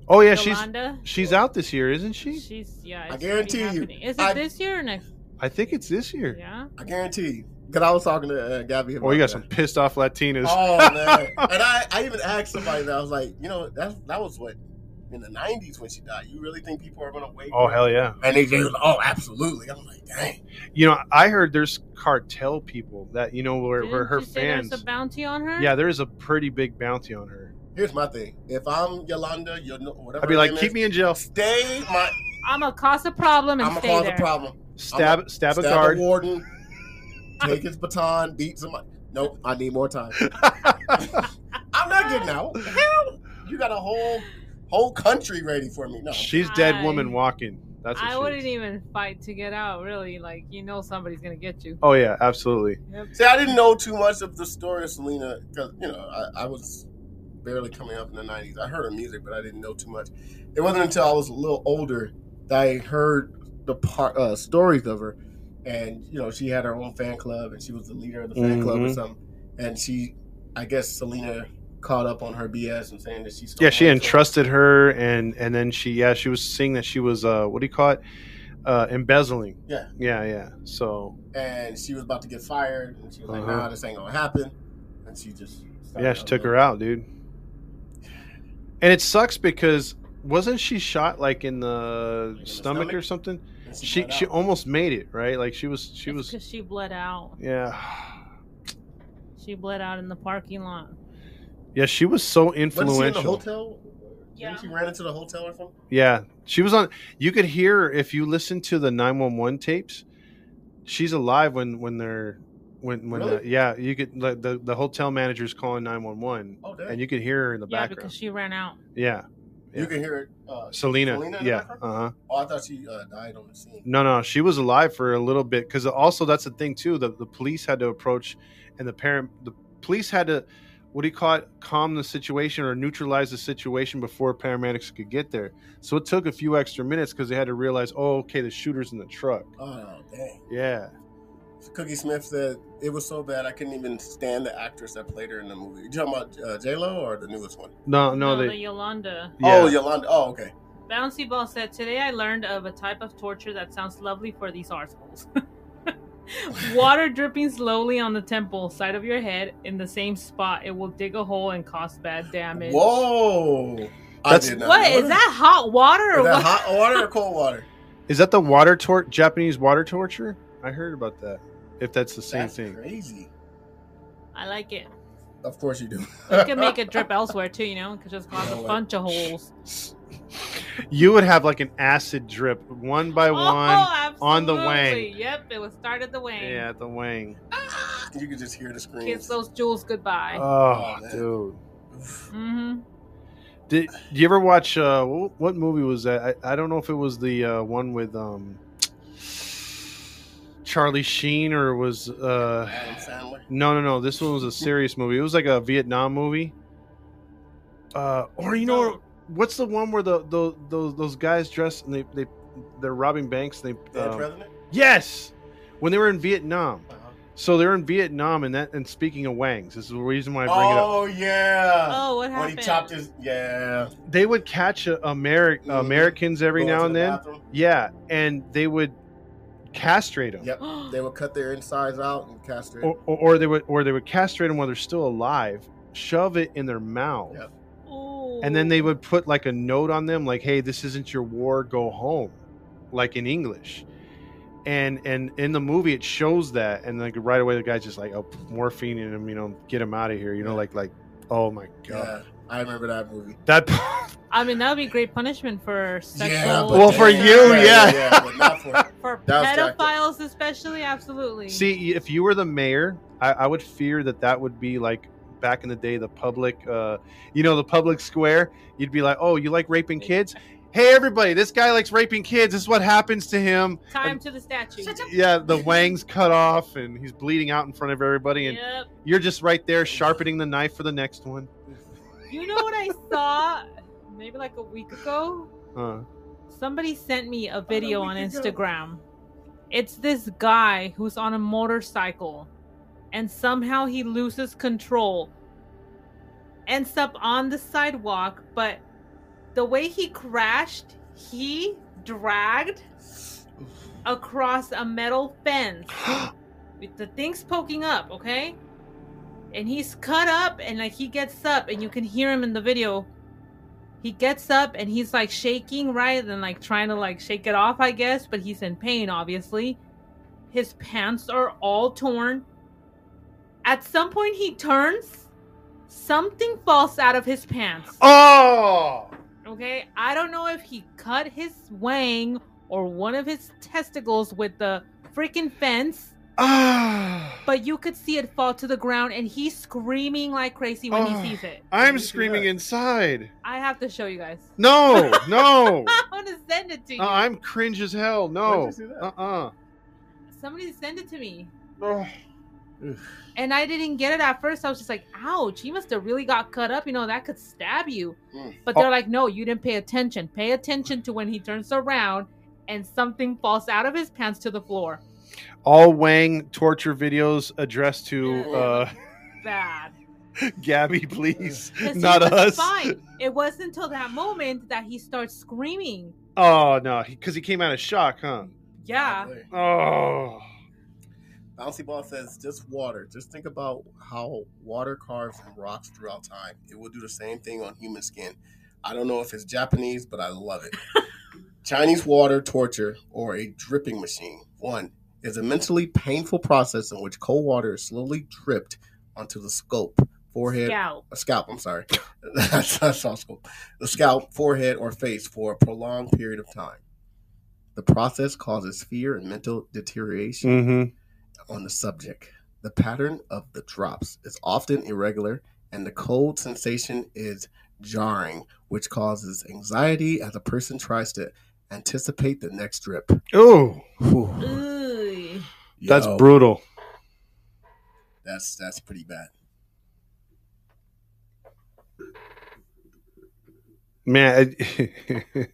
Speaker 1: Oh yeah, she's
Speaker 3: Yolanda,
Speaker 1: she's out this year, isn't she?
Speaker 3: she's yeah.
Speaker 2: I guarantee you.
Speaker 3: Is it
Speaker 2: I-
Speaker 3: this year or next?
Speaker 1: I think it's this year.
Speaker 3: Yeah.
Speaker 2: I guarantee you. Because I was talking to uh, Gabby about
Speaker 1: Oh, you got
Speaker 2: that.
Speaker 1: some pissed off Latinas.
Speaker 2: Oh man! and I, I even asked somebody that I was like, you know, that that was what in the '90s when she died. You really think people are gonna wait?
Speaker 1: oh hell yeah!
Speaker 2: And they just, oh, absolutely. I'm like, dang.
Speaker 1: You know, I heard there's cartel people that you know where, where her
Speaker 3: you say
Speaker 1: fans.
Speaker 3: There's a bounty on her.
Speaker 1: Yeah, there is a pretty big bounty on her.
Speaker 2: Here's my thing. If I'm Yolanda, you know, whatever.
Speaker 1: I'd be like, keep
Speaker 2: is,
Speaker 1: me in jail.
Speaker 2: Stay my.
Speaker 3: I'm gonna cause a problem and
Speaker 2: I'm gonna
Speaker 3: stay
Speaker 2: cause
Speaker 3: there.
Speaker 2: a problem.
Speaker 1: Stab stab a
Speaker 2: Stab
Speaker 1: guard.
Speaker 2: a warden. Take his baton. Beat somebody. Nope. I need more time. I'm not getting out. Hell, you got a whole whole country ready for me. No.
Speaker 1: She's dead
Speaker 3: I-
Speaker 1: woman walking. That's what
Speaker 3: I wouldn't
Speaker 1: is.
Speaker 3: even fight to get out. Really, like you know, somebody's gonna get you.
Speaker 1: Oh yeah, absolutely.
Speaker 2: See, I didn't know too much of the story of Selena because you know I, I was barely coming up in the '90s. I heard her music, but I didn't know too much. It wasn't until I was a little older that I heard the part uh, stories of her, and you know she had her own fan club, and she was the leader of the fan club or
Speaker 1: Mhm.
Speaker 2: something. And she, I guess Selena caught up on her BS and saying that she's
Speaker 1: Yeah, she entrusted her, and and then she yeah she was saying that she was uh what do you call it, uh embezzling.
Speaker 2: Yeah.
Speaker 1: Yeah, yeah. So
Speaker 2: and she was about to get fired, and she was like,
Speaker 1: Uh-huh.
Speaker 2: "Nah, this ain't gonna happen," and she just
Speaker 1: yeah, she took her out, dude. And it sucks because wasn't she shot like in the,
Speaker 2: the
Speaker 1: stomach,
Speaker 2: stomach?
Speaker 1: or something?
Speaker 2: And
Speaker 1: She she
Speaker 2: out.
Speaker 1: almost made it, right? Like she was she was
Speaker 3: because she bled out.
Speaker 1: yeah.
Speaker 3: She bled out in the parking lot.
Speaker 1: Yeah, she was so
Speaker 2: Wasn't she in the hotel?
Speaker 3: Yeah.
Speaker 2: Yeah. She ran into the hotel or something.
Speaker 1: Yeah, she was on. You could hear if you listen to the nine one one tapes. She's alive when when they're when when
Speaker 2: Really?
Speaker 1: the, yeah you could like, the the hotel manager's calling nine one one
Speaker 2: oh, damn.
Speaker 1: and you could hear her in the
Speaker 3: Yeah,
Speaker 1: background.
Speaker 3: because she ran out.
Speaker 1: yeah,
Speaker 2: You can hear it. Uh,
Speaker 1: Selena.
Speaker 2: Selena
Speaker 1: yeah. Uh huh.
Speaker 2: Oh, I thought she uh, died on the scene.
Speaker 1: No, no, she was alive for a little bit because also that's the thing too. The the police had to approach, and the parent the police had to what do you call it? Calm the situation or neutralize the situation before paramedics could get there. So it took a few extra minutes because they had to realize, oh, okay, the shooter's in the truck.
Speaker 2: Oh, dang.
Speaker 1: Yeah.
Speaker 2: Cookie Smith said it was so bad I couldn't even stand the actress that played her in the movie. You talking about uh, J Lo or the newest one?
Speaker 1: No, no,
Speaker 3: the
Speaker 1: they.
Speaker 3: Yolanda.
Speaker 1: Yeah.
Speaker 2: Oh, Yolanda. Oh, okay.
Speaker 3: Bouncy Ball said, Today I learned of a type of torture that sounds lovely for these arseholes. Water dripping slowly on the temple, side of your head, in the same spot. It will dig a hole and cause bad damage.
Speaker 2: Whoa. I
Speaker 1: That's-
Speaker 2: did not
Speaker 3: What
Speaker 2: know
Speaker 3: is that? Hot water or
Speaker 2: Is that
Speaker 3: what?
Speaker 2: hot water or cold water?
Speaker 1: Is that the water tor- Japanese water torture? I heard about that. If that's the same
Speaker 2: That's
Speaker 1: thing.
Speaker 2: crazy.
Speaker 3: I like it.
Speaker 2: Of course you do.
Speaker 3: You can make it drip elsewhere too, you know? It could just cause
Speaker 2: You
Speaker 3: a
Speaker 2: what?
Speaker 3: bunch of holes.
Speaker 1: You would have like an acid drip one by
Speaker 3: oh,
Speaker 1: one on the
Speaker 3: absolutely.
Speaker 1: wang.
Speaker 3: Yep, it was started the wang.
Speaker 1: Yeah, at the wang.
Speaker 2: you can just hear the screams.
Speaker 3: Kiss those jewels goodbye.
Speaker 1: Oh,
Speaker 2: man.
Speaker 1: dude.
Speaker 3: mm-hmm.
Speaker 1: Did you ever watch uh what movie was that? I, I don't know if it was the uh, one with um Charlie Sheen or was uh
Speaker 2: Adam Sandler.
Speaker 1: no no no this one was a serious movie. It was like a Vietnam movie. Uh or you know what's the one where the those those, those guys dress and they they they're robbing banks and they
Speaker 2: Dead
Speaker 1: um,
Speaker 2: president.
Speaker 1: Yes. When they were in Vietnam.
Speaker 2: Uh-huh.
Speaker 1: So they're in Vietnam and that and speaking of wangs, this is the reason why I bring it up.
Speaker 2: Oh yeah.
Speaker 3: Oh, what happened?
Speaker 2: when he chopped his yeah.
Speaker 1: They would catch uh, Ameri-
Speaker 2: Mhm.
Speaker 1: Americans every
Speaker 2: Go
Speaker 1: now and
Speaker 2: the
Speaker 1: then.
Speaker 2: bathroom.
Speaker 1: Yeah, and they would castrate them,
Speaker 2: Yep. They would cut their insides out and castrate.
Speaker 1: or, or, or they would or they would castrate them while they're still alive, shove it in their mouth,
Speaker 2: Yep.
Speaker 3: Ooh.
Speaker 1: and then they would put like a note on them, like, "Hey, this isn't your war. Go home," like in English. And and in the movie, it shows that, and like right away, the guy's just like, "Oh, morphine in him, you know, get him out of here," you know,
Speaker 2: Yeah.
Speaker 1: like like, oh my god,
Speaker 2: Yeah, I remember that movie.
Speaker 1: that.
Speaker 3: I mean, that would be great punishment for sexual.
Speaker 2: Yeah, but
Speaker 1: Well, for you, yeah.
Speaker 2: but not for
Speaker 3: For
Speaker 2: That was
Speaker 3: pedophiles, especially, absolutely.
Speaker 1: See, if you were the mayor, I, I would fear that that would be like back in the day, the public, uh, you know, the public square. You'd be like, "Oh, you like raping kids? Hey, everybody, this guy likes raping kids. This is what happens to him."
Speaker 3: time
Speaker 1: And-
Speaker 3: to the statue.
Speaker 1: yeah, the wang's cut off and he's bleeding out in front of everybody, and
Speaker 3: Yep.
Speaker 1: you're just right there sharpening the knife for the next one.
Speaker 3: You know what I saw? Maybe like a week ago.
Speaker 1: Uh,
Speaker 3: Somebody sent me a video on
Speaker 2: week ago.
Speaker 3: Instagram. It's this guy who's on a motorcycle and somehow he loses control. Ends up on the sidewalk, but the way he crashed, he dragged across a metal fence with the things poking up, okay? And he's cut up and like he gets up and you can hear him in the video he gets up and he's like shaking right? And like trying to like shake it off i guess but he's in pain obviously. His pants are all torn. At some point he turns. Something falls out of his pants.
Speaker 1: Oh,
Speaker 3: okay? I don't know if he cut his wang or one of his testicles with the freaking fence! But you could see it fall to the ground and he's screaming like crazy when
Speaker 1: Oh.
Speaker 3: he sees it
Speaker 1: I'm screaming
Speaker 2: that.
Speaker 1: inside.
Speaker 3: i have to show you guys
Speaker 1: No, no.
Speaker 3: i want to send it to you
Speaker 1: Uh, I'm cringe as hell. No.
Speaker 2: Where'd you see that?
Speaker 1: Uh-uh.
Speaker 3: somebody send it to me
Speaker 1: Oh.
Speaker 3: and I didn't get it at first. I was just like, "Ouch! He must have really got cut up. You know that could stab you."
Speaker 2: Mm.
Speaker 3: But they're like, "No, you didn't pay attention. Pay attention to when he turns around and something falls out of his pants to the floor.
Speaker 1: All Wang torture videos addressed to uh,
Speaker 3: Bad.
Speaker 1: Gabby, please,
Speaker 3: 'Cause he
Speaker 1: not
Speaker 3: was
Speaker 1: us.
Speaker 3: Fine. It wasn't until that moment that he starts screaming.
Speaker 1: Oh no, because he came out of shock, huh?
Speaker 3: Yeah.
Speaker 1: Oh,
Speaker 2: Bouncy Ball says just water. Just think about how water carves in rocks throughout time. It will do the same thing on human skin. I don't know if it's Japanese, but I love it. Chinese water torture or a dripping machine. One is a mentally painful process in which cold water is slowly dripped onto the scalp, forehead,
Speaker 3: Scalp.
Speaker 2: a scalp. I'm sorry, that's that's all scalp. The scalp, forehead, or face for a prolonged period of time. The process causes fear and mental deterioration
Speaker 1: mm-hmm.
Speaker 2: on the subject. The pattern of the drops is often irregular, and the cold sensation is jarring, which causes anxiety as a person tries to anticipate the next drip.
Speaker 1: Oh,
Speaker 2: Whew.
Speaker 3: Ooh.
Speaker 1: that's brutal.
Speaker 2: That's that's pretty bad.
Speaker 1: Man,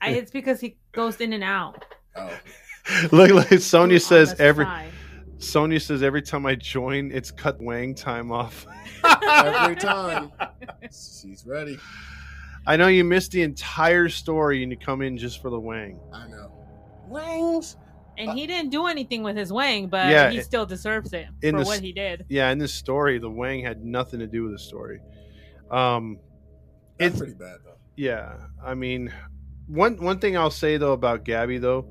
Speaker 3: I, it's because he goes in and out.
Speaker 2: Oh,
Speaker 1: look, look. Sonia
Speaker 3: on
Speaker 1: says every.
Speaker 3: side.
Speaker 1: Sonia says every time I join, it's cut Wang time off.
Speaker 2: every time she's ready.
Speaker 1: I know you missed the entire story and you come in just for the Wang.
Speaker 2: I know. Wings.
Speaker 3: And he didn't do anything with his wang, but
Speaker 1: Yeah,
Speaker 3: he still deserves it
Speaker 1: in
Speaker 3: for
Speaker 1: the
Speaker 3: what he did.
Speaker 1: Yeah, in this story, the Wang had nothing to do with the story. Um,
Speaker 2: That's
Speaker 1: It's-
Speaker 2: pretty bad though.
Speaker 1: yeah, I mean, one one thing I'll say though about Gabby though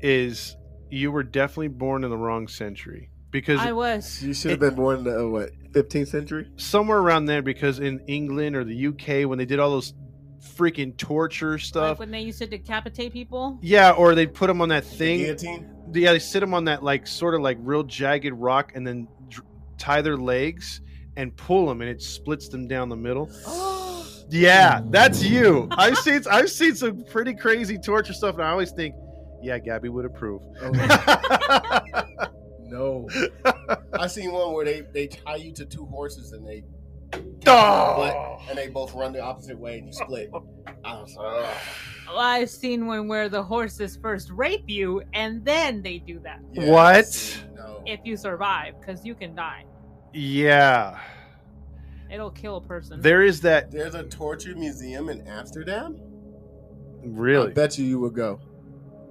Speaker 1: is you were definitely born in the wrong century because
Speaker 3: I was.
Speaker 2: You should have been born in the uh, what 15th century.
Speaker 1: somewhere around there because in England or the UK when they did all those freaking torture
Speaker 3: Like
Speaker 1: stuff.
Speaker 3: when they used to decapitate people.
Speaker 1: yeah, or they'd put them on that thing.
Speaker 2: Guillotine.
Speaker 1: Yeah, they sit them on that like sort of like real jagged rock and then dr- tie their legs and pull them and it splits them down the middle. Yeah, that's you. I've seen I've seen some pretty crazy torture stuff, and I always think, yeah, Gabby would approve.
Speaker 2: Oh, no. I seen one where they they tie you to two horses and they
Speaker 1: Oh.
Speaker 2: and they both run the opposite way and you split. I was like, "Ugh."
Speaker 3: Well, I've seen one where the horses first rape you and then they do that
Speaker 2: Yeah,
Speaker 1: What?
Speaker 2: No.
Speaker 3: if you survive, because you can die.
Speaker 1: Yeah,
Speaker 3: It'll kill a person.
Speaker 1: there is that.
Speaker 2: There's a torture museum in Amsterdam. I
Speaker 1: Really,
Speaker 2: bet you you would go.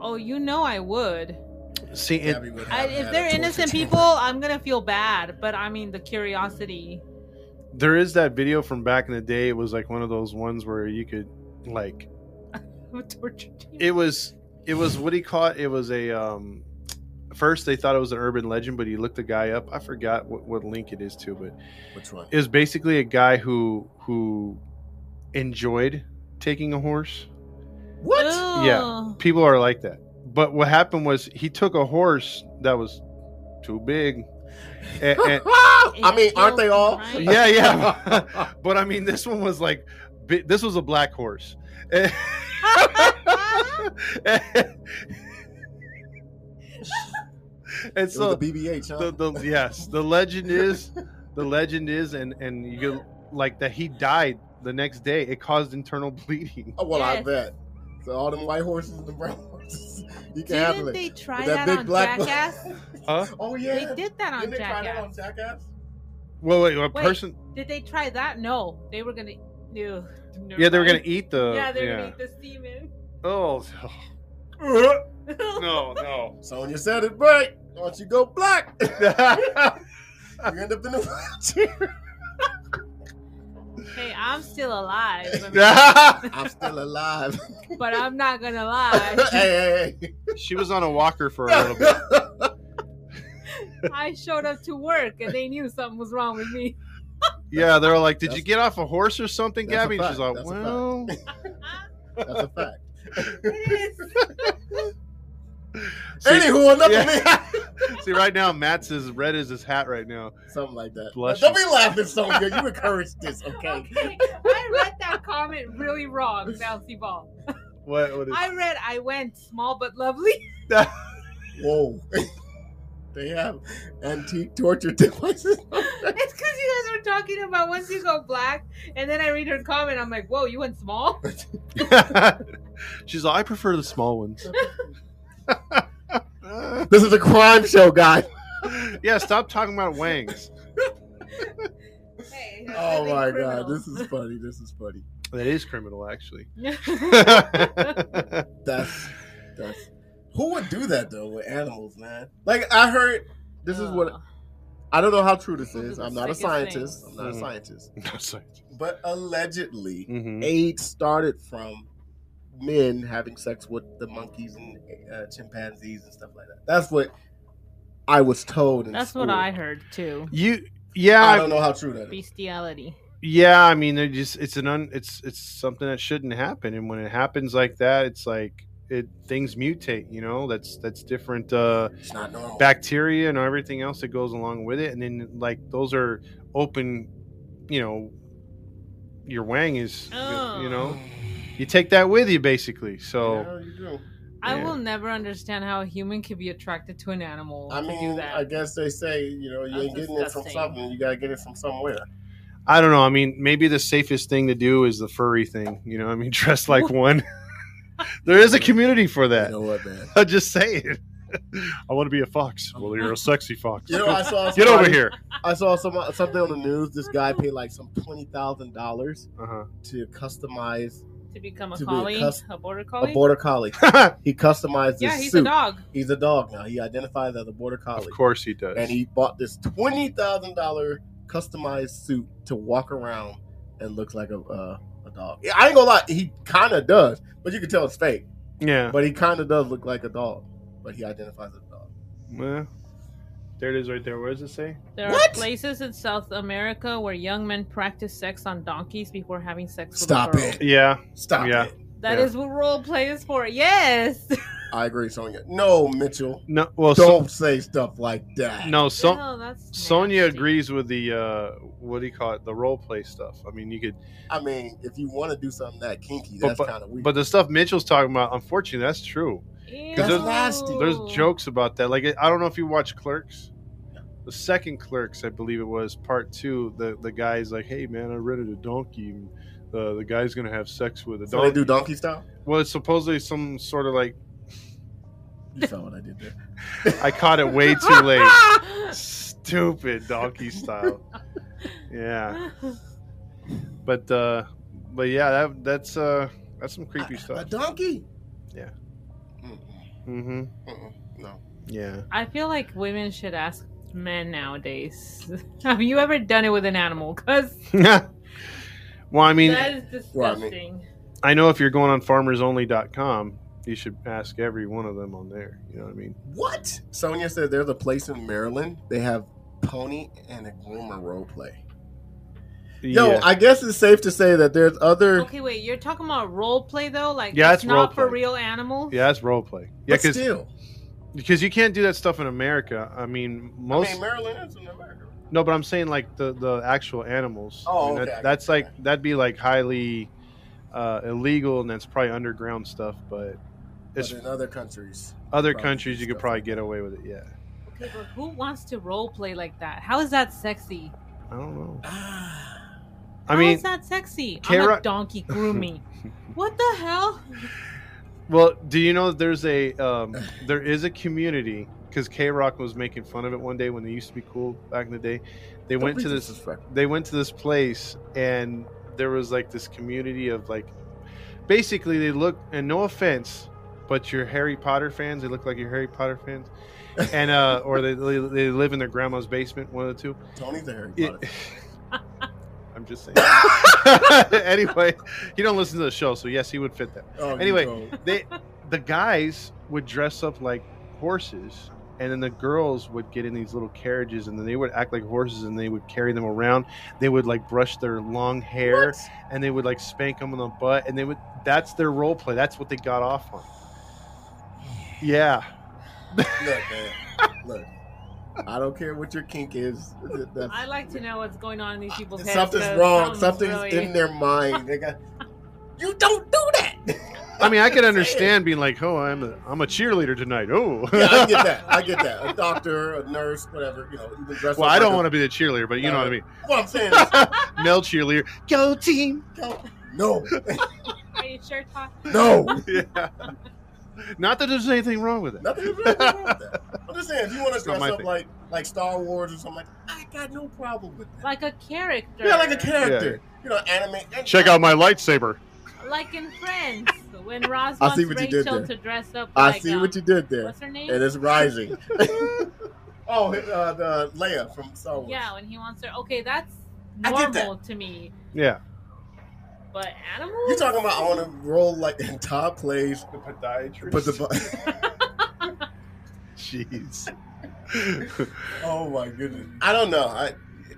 Speaker 3: oh, you know I would.
Speaker 1: see, it,
Speaker 2: would
Speaker 3: I, if they're innocent
Speaker 2: chamber.
Speaker 3: people, I'm gonna feel bad. But I mean, the curiosity.
Speaker 1: There is that video from back in the day. It was like one of those ones where you could like it was it was what he you call it? It was a um first they thought it was an urban legend, but he looked the guy up. I forgot what, what link it is to, but
Speaker 2: Which one?
Speaker 1: it was basically a guy who who enjoyed taking a horse.
Speaker 2: What?
Speaker 1: Yeah. People are like that. But what happened was he took a horse that was too big. And, and-
Speaker 2: I mean, aren't they all?
Speaker 3: Right?
Speaker 1: yeah, yeah. but I mean, this one was like, this was a black horse. and
Speaker 2: It
Speaker 1: so
Speaker 2: was the BBH, huh?
Speaker 1: the, the yes, the legend is the legend is, and and you get like that he died the next day. It caused internal bleeding.
Speaker 2: oh, well, I bet. So all them white horses and the brown horses, you can handle
Speaker 3: Didn't
Speaker 2: it.
Speaker 3: they try
Speaker 2: With
Speaker 3: that, on Jackass?
Speaker 1: Huh?
Speaker 2: oh yeah.
Speaker 3: They did that on
Speaker 2: Didn't they try that
Speaker 3: Jackass.
Speaker 2: on Jackass?
Speaker 1: Well, wait, a
Speaker 3: Wait.
Speaker 1: person.
Speaker 3: Did they try that? No, they were gonna. No, never
Speaker 1: Yeah, they were gonna eat the.
Speaker 3: yeah, they were
Speaker 1: yeah.
Speaker 3: gonna eat the semen.
Speaker 1: Oh. no, no.
Speaker 2: Sonya said it right. Don't you go black, you end up in the wheelchair.
Speaker 3: Hey, I'm still alive. I mean,
Speaker 2: I'm still alive.
Speaker 3: but I'm not gonna lie.
Speaker 2: hey, hey,
Speaker 1: she was on a walker for a little bit.
Speaker 3: I showed up to work and they knew something was wrong with me.
Speaker 1: Yeah, they were like, "Did
Speaker 2: That's-
Speaker 1: you get off a horse or something, Gabby?" She's like,
Speaker 2: That's a
Speaker 1: "Well."
Speaker 2: That's a fact.
Speaker 3: It is.
Speaker 1: See,
Speaker 2: Anywho, enough
Speaker 1: yeah.
Speaker 2: of me.
Speaker 1: See, right now, Matt's as red as his hat right now.
Speaker 2: Something like that.
Speaker 1: Blushing.
Speaker 2: Don't be laughing so good. You encouraged this, okay?
Speaker 3: Okay, I read that comment really wrong, Bouncy Ball.
Speaker 1: What? What is?
Speaker 3: I read I went small but lovely.
Speaker 2: Whoa. they have antique torture devices.
Speaker 3: It's because you guys were talking about once you go black, and then I read her comment. I'm like, whoa, you went small?
Speaker 1: she's like, "I prefer the small ones."
Speaker 2: this is a crime show, guy.
Speaker 1: yeah, stop talking about wangs.
Speaker 3: Hey,
Speaker 2: Oh my god, this is funny. This is funny.
Speaker 1: That is criminal, actually.
Speaker 2: That's that's who would do that though with animals, man? Like I heard this is what I don't know how true this is. I'm not a scientist.
Speaker 3: things.
Speaker 2: I'm not
Speaker 1: Mhm.
Speaker 2: a scientist.
Speaker 1: No, sorry.
Speaker 2: But allegedly
Speaker 1: Mhm.
Speaker 2: AIDS started from men having sex with the monkeys and uh, chimpanzees and stuff like that. That's what I was told. In
Speaker 3: That's what. I heard too.
Speaker 1: You, yeah,
Speaker 2: I
Speaker 1: I-
Speaker 2: don't know how true that is.
Speaker 3: Bestiality.
Speaker 1: yeah. I mean, it just it's an un, it's it's something that shouldn't happen, and when it happens like that, it's like it things mutate. You know, that's that's different. uh
Speaker 2: It's not normal.
Speaker 1: bacteria and everything else that goes along with it and then like those are open you know your wang is
Speaker 3: Oh.
Speaker 1: you know you take that with you basically so
Speaker 2: Yeah, you do.
Speaker 3: I
Speaker 1: Yeah.
Speaker 3: will never understand how a human could be attracted to an animal
Speaker 2: I
Speaker 3: to do
Speaker 2: mean,
Speaker 3: that.
Speaker 2: I guess they say you know you
Speaker 3: That's
Speaker 2: ain't getting it from something. You gotta get it from somewhere.
Speaker 1: i don't know i mean maybe the safest thing to do is the furry thing you know i mean dress like one there is a community for
Speaker 2: You
Speaker 1: that
Speaker 2: know what, man?
Speaker 1: i'm just saying i want to be a fox well you're a sexy fox
Speaker 2: You know, I saw
Speaker 1: get over here
Speaker 2: I saw some something on the news. This guy paid like some twenty thousand dollars
Speaker 1: uh-huh.
Speaker 2: to customize
Speaker 3: to become a
Speaker 2: to be a
Speaker 3: collie,
Speaker 2: cus-
Speaker 3: a border
Speaker 2: a
Speaker 3: collie.
Speaker 2: border collie. He customized this
Speaker 3: yeah, he's
Speaker 2: suit.
Speaker 3: a dog.
Speaker 2: He's a dog now. He identifies as a border collie.
Speaker 1: of course he does
Speaker 2: and he bought this twenty thousand dollar customized suit to walk around and looks like a uh, a dog. Yeah, I ain't gonna lie, he kind of does, but you can tell it's fake.
Speaker 1: yeah
Speaker 2: But he kind of does look like a dog, but he identifies as a dog.
Speaker 1: well, there it is right there what does it say
Speaker 3: There
Speaker 2: What?
Speaker 3: are places in South America where young men practice sex on donkeys before having sex with
Speaker 2: Stop
Speaker 3: a girl.
Speaker 2: it!
Speaker 1: yeah
Speaker 2: Stop
Speaker 1: Yeah.
Speaker 2: it!
Speaker 3: That
Speaker 1: Yeah.
Speaker 3: is what role play is for. Yes.
Speaker 2: I agree, Sonia. No, Mitchell.
Speaker 1: No, well,
Speaker 2: Don't
Speaker 1: so,
Speaker 2: say stuff like that.
Speaker 1: no, so,
Speaker 3: Ew, that's
Speaker 1: Sonia agrees with the uh, what do you call it? The role play stuff. I mean, you could,
Speaker 2: I mean, if you want to do something that kinky, that's kind of weird.
Speaker 1: but the stuff Mitchell's talking about, unfortunately, that's true.
Speaker 3: Ew.
Speaker 1: there's-
Speaker 2: nasty.
Speaker 1: There's jokes about that. Like, I don't know if you watch Clerks. The second Clerks, I believe it was part two. The the guy's like, "Hey man, I rented a donkey. And, uh, the guy's gonna have sex with a
Speaker 2: so they
Speaker 1: donkey."
Speaker 2: do donkey style.
Speaker 1: well, it's supposedly some sort of like
Speaker 2: You saw what I did there.
Speaker 1: I caught it way too late. Stupid donkey style. Yeah, but uh, but yeah, that that's uh that's some creepy
Speaker 2: A
Speaker 1: stuff.
Speaker 2: A donkey?
Speaker 1: Yeah. Mm-hmm.
Speaker 2: mm-mm, no.
Speaker 1: Yeah.
Speaker 3: I feel like women should ask men nowadays. Have you ever done it with an animal? Because
Speaker 1: well, I mean,
Speaker 3: that is
Speaker 2: Well, I mean-
Speaker 3: disgusting.
Speaker 1: I know if you're going on farmersonly.com, you should ask every one of them on there. You know what I mean?
Speaker 2: What? Sonia said there's a place in Maryland. They have pony and a groomer role play. Yo,
Speaker 1: yeah.
Speaker 2: I guess it's safe to say that there's other.
Speaker 3: Okay, wait. You're talking about role play though, like
Speaker 1: Yeah,
Speaker 3: it's
Speaker 1: it's
Speaker 3: not
Speaker 1: role
Speaker 3: for real animals.
Speaker 1: yeah, that's role play. Yeah,
Speaker 2: but
Speaker 1: because
Speaker 2: still,
Speaker 1: because you can't do that stuff in America. I mean, most
Speaker 2: I mean, Maryland is in America.
Speaker 1: no, but I'm saying like the the actual animals.
Speaker 2: Oh,
Speaker 1: I mean,
Speaker 2: okay,
Speaker 1: that-
Speaker 2: I
Speaker 1: that's like
Speaker 2: that.
Speaker 1: that'd be like highly uh, illegal, and that's probably underground stuff. But
Speaker 2: But
Speaker 1: it's
Speaker 2: in other countries,
Speaker 1: other countries you could probably get away with it. Yeah,
Speaker 3: Okay, but who wants to role play like that? How is that sexy?
Speaker 1: I don't know. I
Speaker 3: How
Speaker 1: mean,
Speaker 3: is that sexy? I'm a
Speaker 1: K-Rock-
Speaker 3: donkey grooming. what the hell?
Speaker 1: Well, do you know there's a um, there is a community because K Rock was making fun of it one day when they used to be cool back in the day. They
Speaker 2: don't
Speaker 1: went to this
Speaker 2: disrespectful.
Speaker 1: they went to this place and there was like this community of like basically they look and no offense, but you're Harry Potter fans. They look like you're Harry Potter fans, and uh, or they they they live in their grandma's basement. One of the two.
Speaker 2: Tony's a Harry Potter.
Speaker 1: I'm just saying. anyway, he don't listen to the show, so yes, he would fit that.
Speaker 2: Oh,
Speaker 1: Anyway,
Speaker 2: don't.
Speaker 1: they the guys would dress up like horses and then the girls would get in these little carriages and then they would act like horses and they would carry them around they would like brush their long hair
Speaker 2: What?
Speaker 1: and they would like spank them on the butt and they would that's their role play that's what they got off on yeah
Speaker 2: Look, man. Look. I don't care what your kink is. That's,
Speaker 3: I like to know what's going on in these people's heads.
Speaker 2: something's
Speaker 3: 'cause
Speaker 2: wrong.
Speaker 3: something's
Speaker 2: Something's
Speaker 3: really-
Speaker 2: in their mind. They got. You don't do that.
Speaker 1: i mean i can understand being like oh i'm a, I'm a cheerleader tonight oh
Speaker 2: Yeah, I get that. I get that. A doctor, a nurse, whatever. You know, even dress
Speaker 1: well
Speaker 2: up
Speaker 1: i don't
Speaker 2: like
Speaker 1: want to be the cheerleader but you know what i mean
Speaker 2: What I'm saying is,
Speaker 1: male cheerleader go team go.
Speaker 2: no,
Speaker 3: Are you sure, Todd?
Speaker 2: no.
Speaker 1: yeah not that there's anything wrong with it
Speaker 2: Nothing wrong with that. I'm just saying, if you want to
Speaker 1: It's not
Speaker 2: dress up
Speaker 1: thing.
Speaker 2: like like Star Wars or something like, I got no problem with that.
Speaker 3: Like a character.
Speaker 2: yeah, like a character. You know, anime.
Speaker 1: check out my lightsaber
Speaker 3: Like in Friends, when Ross
Speaker 2: I
Speaker 3: wants
Speaker 2: see what you did
Speaker 3: Rachel
Speaker 2: there.
Speaker 3: to dress up
Speaker 2: I
Speaker 3: like
Speaker 2: see
Speaker 3: um,
Speaker 2: what you did there,
Speaker 3: What's her name?
Speaker 2: and it's rising. oh, uh, the Leia from Star Wars.
Speaker 3: Yeah, when he wants her. Okay, that's
Speaker 2: I get that.
Speaker 3: normal to me.
Speaker 1: yeah
Speaker 3: But animals?
Speaker 2: You're talking about I want to roll like in top plays,
Speaker 1: the podiatrist
Speaker 2: but the
Speaker 1: jeez
Speaker 2: oh my goodness, I don't know. I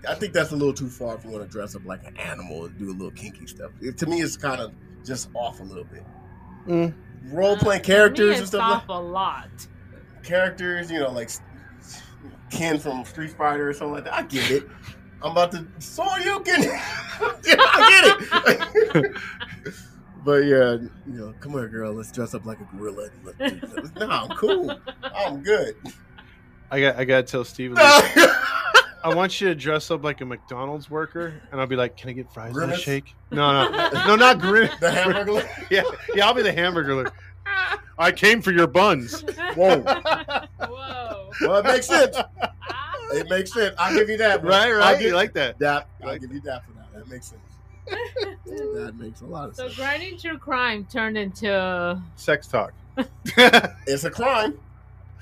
Speaker 2: I think that's a little too far if you want to dress up like an animal and do a little kinky stuff. It, to me, it's kind of just off a little bit.
Speaker 1: Mm.
Speaker 2: Role playing
Speaker 3: Uh,
Speaker 2: characters
Speaker 3: to me,
Speaker 2: and
Speaker 3: it's
Speaker 2: stuff. Like,
Speaker 3: off a lot.
Speaker 2: characters, you know, like Ken from Street Fighter or something like that. I get it. I'm about to so you can. I get it. but yeah, you know, come here, girl. Let's dress up like a gorilla. And look, do this. no, I'm cool. I'm good.
Speaker 1: I got I gotta tell Steven I want you to dress up like a McDonald's worker and I'll be like, Can I get fries and a shake? No, no. No, not grin.
Speaker 2: the hamburger.
Speaker 1: Yeah, yeah, I'll be the hamburger. I came for your buns.
Speaker 2: Whoa.
Speaker 3: Whoa.
Speaker 2: Well, it makes sense. It makes sense. I'll give you that. one.
Speaker 1: Right,
Speaker 2: I'll give
Speaker 1: You like that?
Speaker 2: that. I'll
Speaker 1: like
Speaker 2: give you that for that. That makes sense. That makes a lot of
Speaker 3: so
Speaker 2: sense.
Speaker 3: So grinding true crime turned into
Speaker 1: Sex talk.
Speaker 2: It's a crime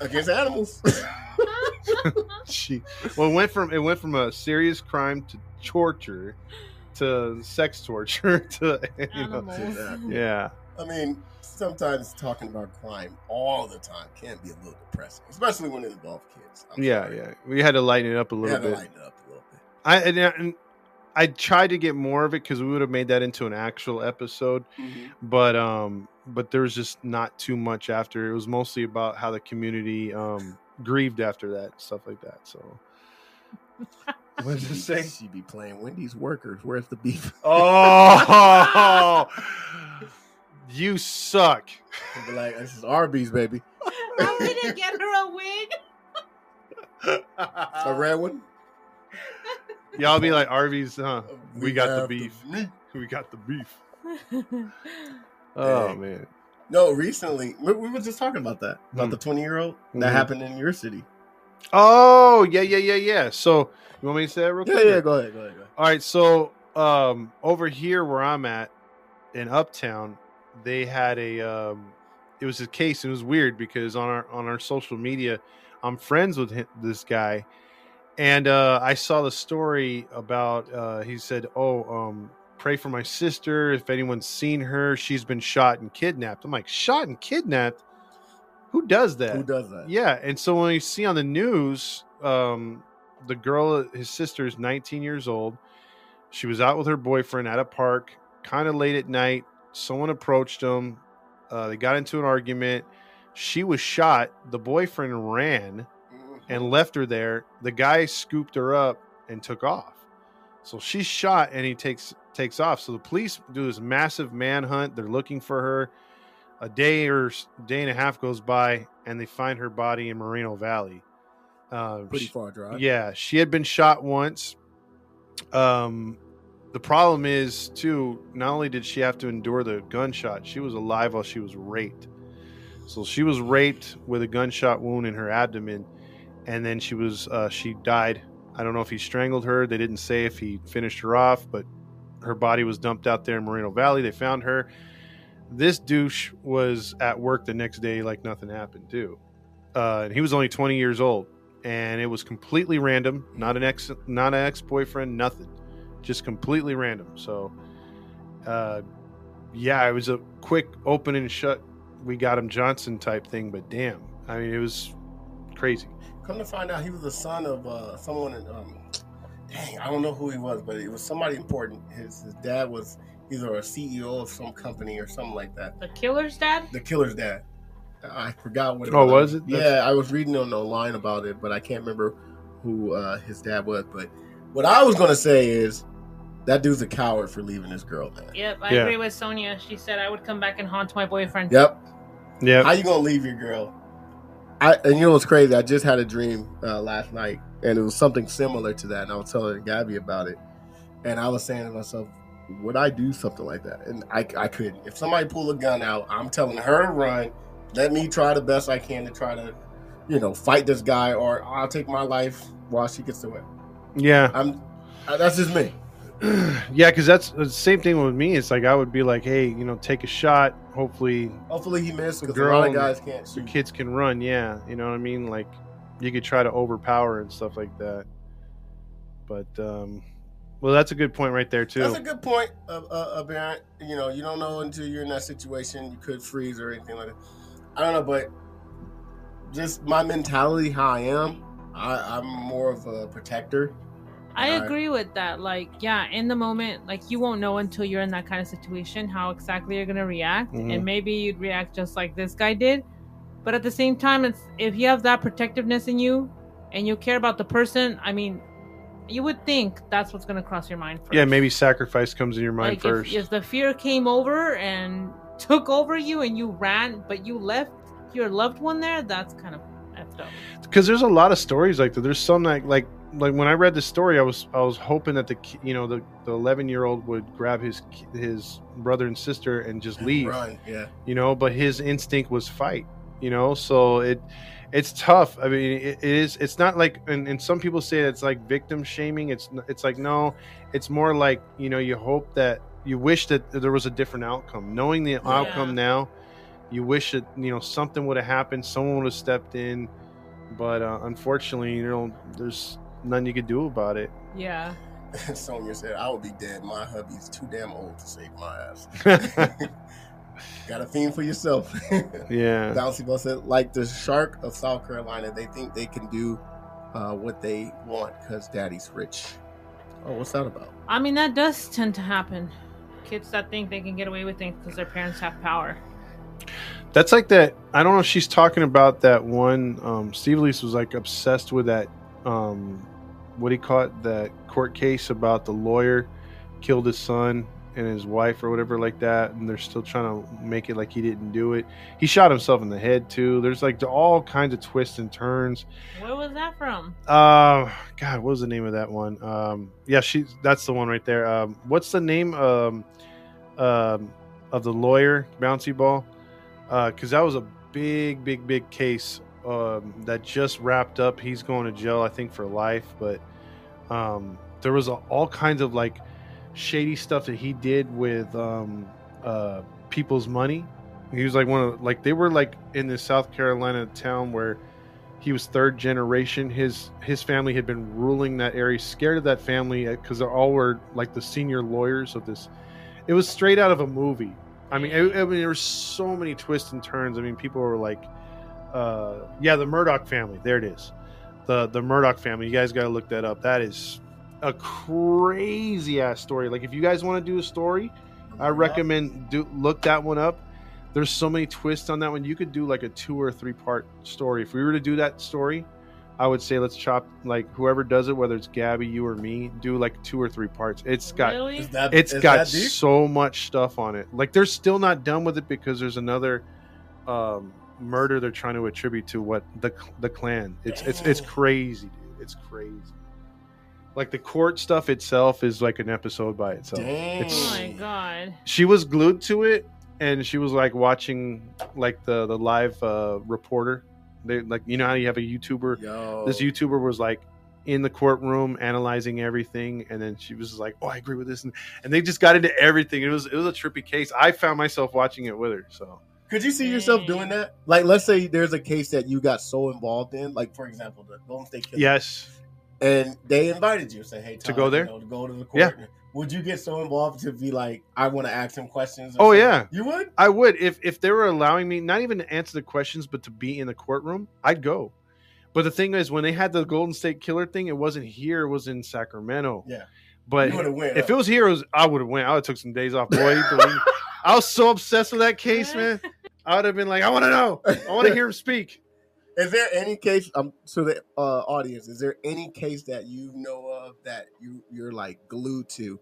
Speaker 2: against animals.
Speaker 1: She well it went from it went from a serious crime to torture to sex torture to you know
Speaker 3: animals.
Speaker 1: yeah.
Speaker 2: I mean, sometimes talking about crime all the time can be a little depressing, especially when it involves kids. I'm
Speaker 1: Yeah,
Speaker 2: sorry.
Speaker 1: yeah. We had to lighten it up a
Speaker 2: We
Speaker 1: little
Speaker 2: had to
Speaker 1: bit.
Speaker 2: lighten it up a little bit.
Speaker 1: I and, and I tried to get more of it because we would have made that into an actual episode. But um, but there was just not too much after. It was mostly about how the community um, grieved after that, stuff like that. So, what does it say?
Speaker 2: She be playing Wendy's workers. Where's the beef?
Speaker 1: Oh, you suck.
Speaker 2: She'll be like, this is Arby's, baby.
Speaker 3: I'm gonna get her a wig.
Speaker 2: A red one.
Speaker 1: Y'all be like Arby's, huh? We got the beef.
Speaker 2: meat.
Speaker 1: We got the beef. Oh
Speaker 2: Dang.
Speaker 1: man.
Speaker 2: No, recently we, we were just talking about that about
Speaker 1: Hmm.
Speaker 2: the twenty year old that
Speaker 1: Mhm.
Speaker 2: happened in your city.
Speaker 1: Oh yeah, yeah, yeah, yeah. So you want me to say that real
Speaker 2: Yeah,
Speaker 1: quick?
Speaker 2: yeah. Go ahead, go ahead, go ahead.
Speaker 1: All right, so um, over here where I'm at in Uptown, they had a um, it was a case. It was weird because on our on our social media, I'm friends with him, this guy, and uh, I saw the story about. Uh, he said, "Oh, um, pray for my sister. If anyone's seen her, she's been shot and kidnapped." I'm like, "Shot and kidnapped? Who does that?"
Speaker 2: Who does that?
Speaker 1: Yeah, and so when you see on the news, um, the girl, his sister is 19 years old. She was out with her boyfriend at a park, kind of late at night. Someone approached them. Uh, they got into an argument. She was shot. The boyfriend ran. And left her there. The guy scooped her up and took off. So she's shot and he takes takes off. So the police do this massive manhunt. They're looking for her. A day or day and a half goes by and they find her body in Moreno Valley. Uh,
Speaker 2: pretty
Speaker 1: she-
Speaker 2: far drive.
Speaker 1: yeah, she had been shot once. Um, the problem is too. Not only did she have to endure the gunshot, she was alive while she was raped. So she was raped with a gunshot wound in her abdomen, and then she was uh, she died. I don't know if he strangled her. They didn't say if he finished her off, but her body was dumped out there in Moreno Valley. They found her. This douche was at work the next day like nothing happened too. Uh, and he was only 20 years old and it was completely random not an ex not an ex-boyfriend nothing just completely random so uh yeah it was a quick open and shut we got him johnson type thing but damn i mean it was crazy
Speaker 2: Come to find out, he was the son of uh, someone. In, um, dang, I don't know who he was, but it was somebody important. His his dad was either a CEO of some company or something like that.
Speaker 3: The killer's dad?
Speaker 2: The killer's dad. I forgot what. It
Speaker 1: Oh, was it?
Speaker 2: Yeah,
Speaker 1: That's-
Speaker 2: I was reading on the line about it, but I can't remember who uh, his dad was. But what I was gonna say is that dude's a coward for leaving his girl, man.
Speaker 3: Yep, I
Speaker 1: Yeah.
Speaker 3: agree with Sonia. She said I would come back and haunt my boyfriend.
Speaker 2: Yep.
Speaker 1: yeah
Speaker 2: How you gonna leave your girl? I and you know what's crazy? I just had a dream uh, last night, and it was something similar to that. And I was telling Gabby about it, and I was saying to myself, "Would I do something like that?" And I, I couldn't. If somebody pull a gun out, I'm telling her to run. Let me try the best I can to try to, you know, fight this guy, or I'll take my life while she gets away.
Speaker 1: yeah
Speaker 2: I'm. uh, That's just me.
Speaker 1: yeah because that's the same thing with me it's like i would be like hey you know take a shot hopefully
Speaker 2: Hopefully he missed because a lot of guys can't
Speaker 1: the kids can run yeah you know what i mean like you could try to overpower and stuff like that but um well that's a good point right there too
Speaker 2: That's a good point, uh, uh, Baron. You know, you don't know until you're in that situation. You could freeze or anything like that. I don't know, but just my mentality, how I am, I, I'm more of a protector.
Speaker 3: I
Speaker 2: Right.
Speaker 3: agree with that. Like, yeah, in the moment, like you won't know until you're in that kind of situation how exactly you're gonna react,
Speaker 1: Mhm.
Speaker 3: and maybe you'd react just like this guy did. But at the same time, it's if you have that protectiveness in you, and you care about the person. I mean, you would think that's what's gonna cross your mind first.
Speaker 1: yeah maybe sacrifice comes in your mind
Speaker 3: like
Speaker 1: first
Speaker 3: If, if the fear came over and took over you, and you ran, but you left your loved one there, that's kind of effed up.
Speaker 1: because there's a lot of stories like that. There's some like like like when I read the story, I was I was hoping that the you know the the 11 year old would grab his his brother and sister and just leave,
Speaker 2: Run, yeah.
Speaker 1: you know. But his instinct was fight, you know. So it it's tough. I mean, it, it is. It's not like and, and some people say it's like victim shaming. It's it's like no, it's more like you know you hope that you wish that there was a different outcome. Knowing the outcome now, you wish that you know something would have happened, someone would have stepped in, but uh, unfortunately, you know, there's nothing you could do about it.
Speaker 3: Yeah.
Speaker 2: Sonia said, I would be dead. My hubby's too damn old to save my ass. Got a theme for yourself.
Speaker 1: yeah,
Speaker 2: Bouncy Ball said, like the shark of South Carolina, they think they can do uh, what they want because daddy's rich. Oh, what's that about?
Speaker 3: I mean, that does tend to happen. Kids that think they can get away with things because their parents have power.
Speaker 1: That's like that. I don't know if she's talking about that one. Um, Steve Lease was like obsessed with that. Um, what he caught? That court case about the lawyer killed his son and his wife or whatever like that, and they're still trying to make it like he didn't do it. He shot himself in the head too. There's like all kinds of twists and turns.
Speaker 3: Where was that from?
Speaker 1: Uh, God, what was the name of that one? Um, yeah, she. That's the one right there. Um, what's the name um, um, of the lawyer, Bouncy Ball? Because that was a big, big, big case um, that just wrapped up. He's going to jail, I think, for life. But um, there was a, all kinds of like shady stuff that he did with um, uh, people's money. He was like one of like they were like in this South Carolina town where he was third generation. His his family had been ruling that area, scared of that family because they all were like the senior lawyers of this. It was straight out of a movie. I mean, it, I mean, there were so many twists and turns. I mean, people were like, uh, "Yeah, the Murdaugh family." There it is, the the Murdaugh family. You guys got to look that up. That is a crazy ass story. Like, if you guys want to do a story, I recommend do look that one up. There's so many twists on that one. You could do like a two or three part story. If we were to do that story, I would say let's chop like whoever does it, whether it's Gabby, you or me, do like two or three parts. It's got
Speaker 3: really?
Speaker 2: Is that,
Speaker 1: it's
Speaker 2: is
Speaker 1: got
Speaker 2: that
Speaker 1: so much stuff on it. Like they're still not done with it because there's another um, murder they're trying to attribute to what the the clan. It's it's it's crazy, dude. It's crazy. Like the court stuff itself is like an episode by itself.
Speaker 2: Dang.
Speaker 3: Oh my god.
Speaker 1: she was glued to it and she was like watching like the the live uh reporter they like you know how you have a youtuber
Speaker 2: Yo.
Speaker 1: this youtuber was like in the courtroom analyzing everything and then she was like oh i agree with this and, and they just got into everything it was it was a trippy case i found myself watching it with her so
Speaker 2: Could you see yourself doing that? Like, let's say there's a case that you got so involved in, like for example, the Golden State Killer.
Speaker 1: yes
Speaker 2: And they invited you, say, "Hey,
Speaker 1: To
Speaker 2: Todd,
Speaker 1: go
Speaker 2: you
Speaker 1: there?
Speaker 2: know, to go to the court." Yeah. Would you get so involved to be like, "I want to ask him questions"? or
Speaker 1: Oh,
Speaker 2: something?
Speaker 1: yeah.
Speaker 2: you would.
Speaker 1: i would if if they were allowing me not even to answer the questions but to be in the courtroom i'd go but the thing is when they had the golden state killer thing it wasn't here it was in sacramento
Speaker 2: Yeah.
Speaker 1: but
Speaker 2: went,
Speaker 1: if
Speaker 2: huh?
Speaker 1: it was here, it was, I would have went. I would have took some days off, boy. You believe me? I was so obsessed with that case, man. I would have been like, I want to know. I want to hear him speak.
Speaker 2: Is there any case um to the uh, audience? Is there any case that you know of that you you're like glued to,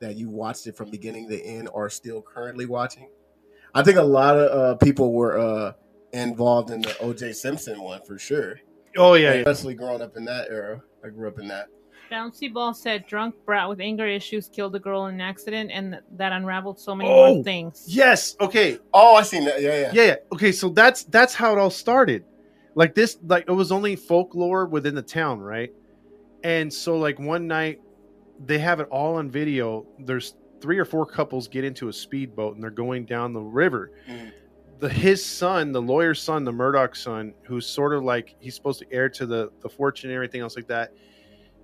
Speaker 2: that you watched it from beginning to end, or still currently watching? I think a lot of uh, people were uh, involved in the O.J. Simpson one for sure,
Speaker 1: Oh yeah, yeah.
Speaker 2: especially growing up in that era. I grew up in that.
Speaker 3: Bouncy Ball said drunk brat with anger issues killed a girl in an accident and that unraveled so many
Speaker 1: Oh,
Speaker 3: more things.
Speaker 1: Yes. Okay.
Speaker 2: Oh, I seen that. Yeah, yeah.
Speaker 1: Yeah. Yeah. Okay. So that's that's how it all started. Like this, like it was only folklore within the town, right? And so, like one night, they have it all on video. There's three or four couples get into a speedboat and they're going down the river.
Speaker 2: Mhm.
Speaker 1: The his son, the lawyer's son, the Murdaugh son, who's sort of like he's supposed to heir to the the fortune and everything else like that.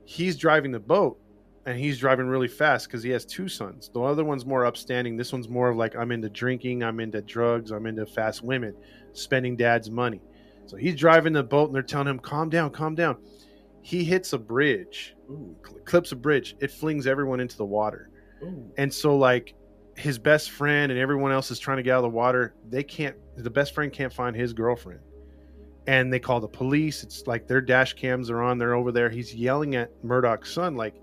Speaker 1: He's driving the boat and he's driving really fast because he has two sons. The other one's more upstanding. This one's more of like I'm into drinking, I'm into drugs, I'm into fast women, spending dad's money. So he's driving the boat and they're telling him, "Calm down, calm down." He hits a bridge,
Speaker 2: Ooh,
Speaker 1: clips a bridge. It flings everyone into the water.
Speaker 2: ooh.
Speaker 1: And so like his best friend and everyone else is trying to get out of the water. They can't the best friend can't find his girlfriend. And they call the police. It's like their dash cams are on. They're over there. He's yelling at Murdaugh's son, like,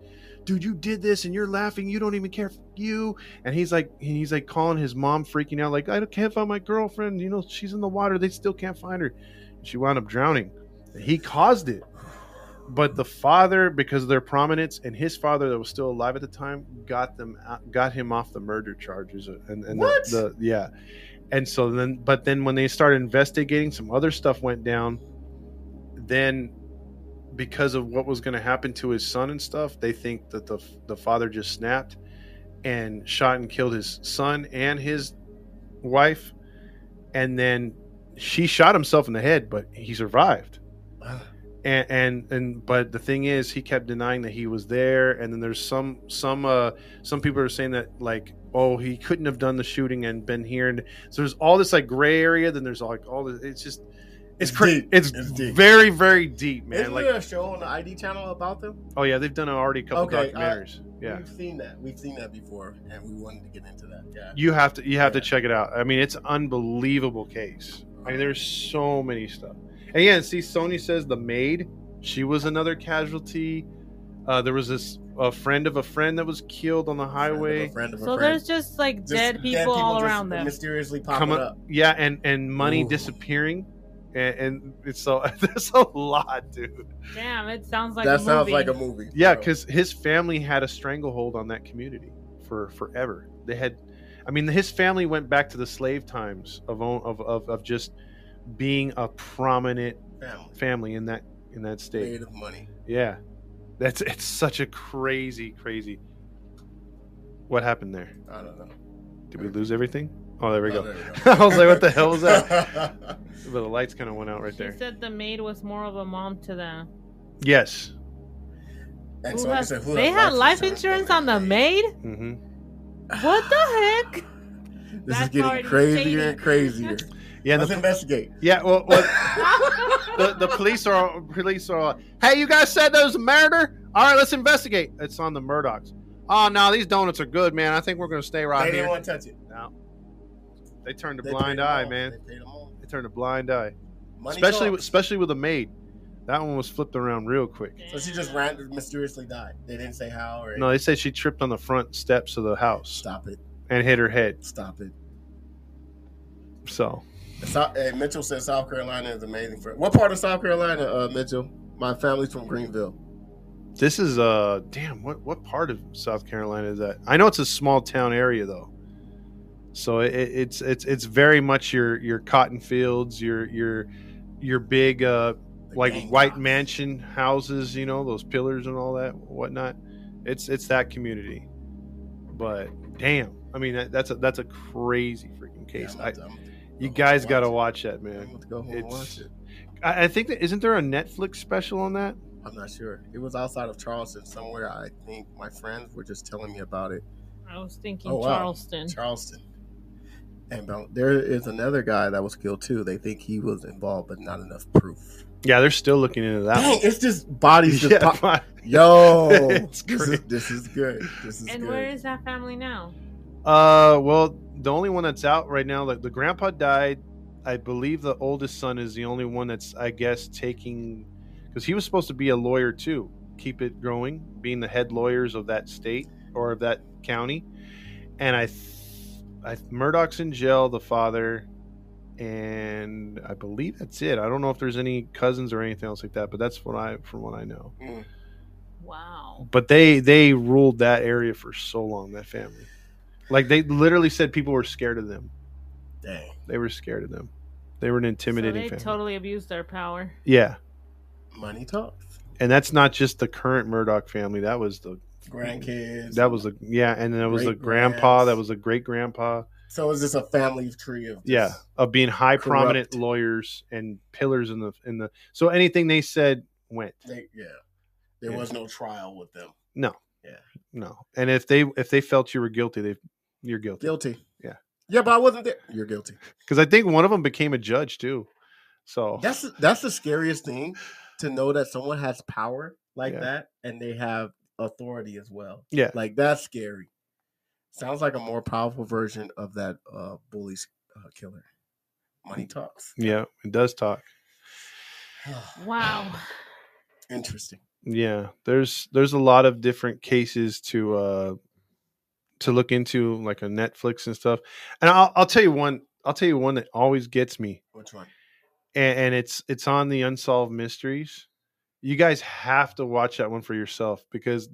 Speaker 1: dude, you did this and you're laughing. You don't even care for you. And he's like, he's like calling his mom, freaking out, like, I can't find my girlfriend. You know, she's in the water. They still can't find her. She wound up drowning. He caused it but the father because of their prominence and his father that was still alive at the time got them got him off the murder charges and, and
Speaker 2: What?
Speaker 1: The, the yeah and so then but then when they started investigating some other stuff went down. Then because of what was going to happen to his son and stuff they think that the the father just snapped and shot and killed his son and his wife. And then she shot himself in the head but he survived. And and and but the thing is he kept denying that he was there. And then there's some some uh some people are saying that like oh he couldn't have done the shooting and been here and so there's all this like gray area then there's like all this it's just It's cra-
Speaker 2: deep.
Speaker 1: It's,
Speaker 2: It's deep.
Speaker 1: very very deep, man.
Speaker 2: Isn't
Speaker 1: like
Speaker 2: there a show on the ID channel about them?
Speaker 1: oh yeah, they've done already a couple
Speaker 2: Okay, uh,
Speaker 1: documentaries. yeah.
Speaker 2: We've seen that. We've seen that before, and we wanted to get into that. Yeah.
Speaker 1: You have to you have to check it out. I mean, it's unbelievable case. I mean, there's so many stuff. And yeah, see, Sonia says the maid, she was another casualty. Uh, there was this a friend of a friend that was killed on the highway.
Speaker 2: Friend of a
Speaker 3: So
Speaker 2: friend.
Speaker 3: there's just like
Speaker 2: Just
Speaker 3: dead people all around them.
Speaker 2: Mysteriously popping up.
Speaker 1: up, yeah, and and money
Speaker 2: Ooh.
Speaker 1: disappearing, and, and it's so there's a lot, dude.
Speaker 3: Damn, it sounds like
Speaker 2: that
Speaker 3: a
Speaker 2: sounds
Speaker 3: movie.
Speaker 2: like a movie.
Speaker 1: Yeah, because his family had a stranglehold on that community for forever. They had, I mean, his family went back to the slave times of own, of, of of just being a prominent
Speaker 2: family
Speaker 1: family in that in that state.
Speaker 2: made of money.
Speaker 1: Yeah, that's it's such a crazy, crazy. What happened there?
Speaker 2: I don't know.
Speaker 1: Did we lose everything? Oh, there we
Speaker 2: Oh,
Speaker 1: go.
Speaker 2: there we
Speaker 1: I was like, what the hell was that? But the lights kind of went out right
Speaker 3: She
Speaker 1: there.
Speaker 3: said the maid was more of a mom to them.
Speaker 1: Yes.
Speaker 2: And
Speaker 3: Who
Speaker 2: so
Speaker 3: has-
Speaker 2: said, who
Speaker 3: they had life insurance on the maid?
Speaker 1: hmm
Speaker 3: What the heck?
Speaker 2: This is getting crazier
Speaker 3: shady.
Speaker 2: and crazier.
Speaker 1: Yeah.
Speaker 2: Let's
Speaker 1: The,
Speaker 2: investigate.
Speaker 1: yeah. Well, well the, the police are police are. Hey, you guys said there was a murder. All right, let's investigate. It's on the Murdaughs. Oh no, these donuts are good, man. I think we're gonna stay right
Speaker 2: they
Speaker 1: here.
Speaker 2: didn't want to touch it.
Speaker 1: No. They turned a
Speaker 2: They
Speaker 1: blind eye,
Speaker 2: all.
Speaker 1: man.
Speaker 2: They.
Speaker 1: They turned a blind eye.
Speaker 2: Money
Speaker 1: especially
Speaker 2: talks.
Speaker 1: especially with a maid. That one was flipped around real quick.
Speaker 2: So she just ran mysteriously died. They didn't say how or
Speaker 1: No, they said she tripped on the front steps of the house
Speaker 2: Stop it.
Speaker 1: and hit her head.
Speaker 2: Stop it.
Speaker 1: So
Speaker 2: South, hey, Mitchell says South Carolina is amazing. For what part of South Carolina, uh, Mitchell? My family's from Greenville.
Speaker 1: this is uh damn what what part of South Carolina is that? I know it's a small town area though. So it, it's it's it's very much your your cotton fields, your your your big uh
Speaker 2: The
Speaker 1: like white
Speaker 2: box.
Speaker 1: mansion houses, you know, those pillars and all that whatnot. It's it's that community. But damn, I mean that, that's a that's a crazy freaking
Speaker 2: Yeah,
Speaker 1: case.
Speaker 2: I'm
Speaker 1: I,
Speaker 2: I'm-
Speaker 1: you guys got to
Speaker 2: to
Speaker 1: watch that, man.
Speaker 2: about to go home and
Speaker 1: It's-
Speaker 2: watch it.
Speaker 1: I, I think that isn't there a Netflix special on that?
Speaker 2: I'm not sure. It was outside of Charleston somewhere. I think my friends were just telling me about it.
Speaker 3: I was thinking
Speaker 2: Oh, wow.
Speaker 3: Charleston.
Speaker 2: Charleston. And there is another guy that was killed too. They think he was involved, but not enough proof.
Speaker 1: Yeah, they're still looking into that.
Speaker 2: Dang, it's just bodies just
Speaker 1: Yeah,
Speaker 2: pop- Yo,
Speaker 1: It's
Speaker 2: this,
Speaker 1: crazy.
Speaker 2: is, this is good. This is
Speaker 3: And
Speaker 2: good.
Speaker 3: where is that family now?
Speaker 1: Uh, well, the only one that's out right now, like the grandpa died. I believe the oldest son is the only one that's, I guess, taking because he was supposed to be a lawyer too. Keep it growing, being the head lawyers of that state or of that county. And I, th- I Murdaugh's in jail, the father, and I believe that's it. I don't know if there's any cousins or anything else like that, but that's what I, from what I know.
Speaker 2: Mm.
Speaker 3: Wow.
Speaker 1: But they they ruled that area for so long. That family, like they literally said, people were scared of them.
Speaker 2: Dang.
Speaker 1: They were scared of them. They were an intimidating
Speaker 3: so they
Speaker 1: family.
Speaker 3: totally abused their power.
Speaker 1: yeah,
Speaker 2: Money talks.
Speaker 1: and that's not just the current Murdaugh family. That was the
Speaker 2: Grandkids.
Speaker 1: that was the yeah, and then it was the
Speaker 2: Great
Speaker 1: grandpa.
Speaker 2: grands.
Speaker 1: That was a great grandpa.
Speaker 2: So is this a family tree of just,
Speaker 1: Yeah, of being high prominent lawyers and pillars in the in the. So anything they said went.
Speaker 2: They, yeah. There
Speaker 1: Yeah.
Speaker 2: was no trial with them.
Speaker 1: No.
Speaker 2: Yeah.
Speaker 1: No. And if they if they felt you were guilty, they you're guilty.
Speaker 2: Guilty.
Speaker 1: Yeah.
Speaker 2: Yeah, but I wasn't there. You're guilty.
Speaker 1: Because I think one of them became a judge too. So
Speaker 2: That's that's the scariest thing to know that someone has power like
Speaker 1: Yeah.
Speaker 2: that and they have authority as well.
Speaker 1: yeah,
Speaker 2: Like that's scary. Sounds like a more powerful version of that uh bully uh, killer. Money talks.
Speaker 1: yeah, it does talk.
Speaker 3: Wow.
Speaker 2: Interesting.
Speaker 1: Yeah, there's there's a lot of different cases to uh to look into, like a Netflix and stuff. And I'll I'll tell you one. I'll tell you one that always gets me,
Speaker 2: Which one?
Speaker 1: and, and it's it's on the Unsolved Mysteries. You guys have to watch that one for yourself because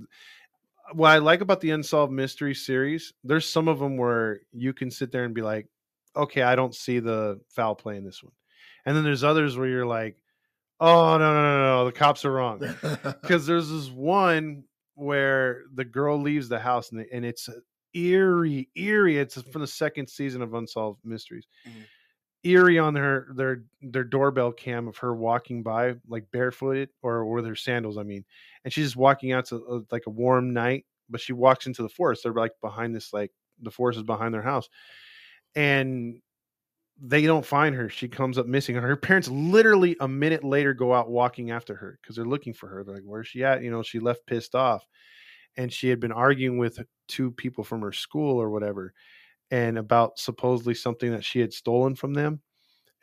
Speaker 1: what I like about the Unsolved Mystery series, there's some of them where you can sit there and be like, okay, I don't see the foul play in this one, and then there's others where you're like, oh no no no no, the cops are wrong because there's this one where the girl leaves the house and, and it's eerie, eerie. It's from the second season of Unsolved Mysteries.
Speaker 2: Mhm.
Speaker 1: Eerie on her their their doorbell cam of her walking by like barefooted or with her sandals. I mean, and she's just walking out to uh, like a warm night, but she walks into the forest. They're like behind this like the forest is behind their house, and they don't find her. She comes up missing. Her parents literally a minute later go out walking after her because they're looking for her. They're like, "Where's she at?" You know, she left pissed off, and she had been arguing with two people from her school or whatever, and about supposedly something that she had stolen from them,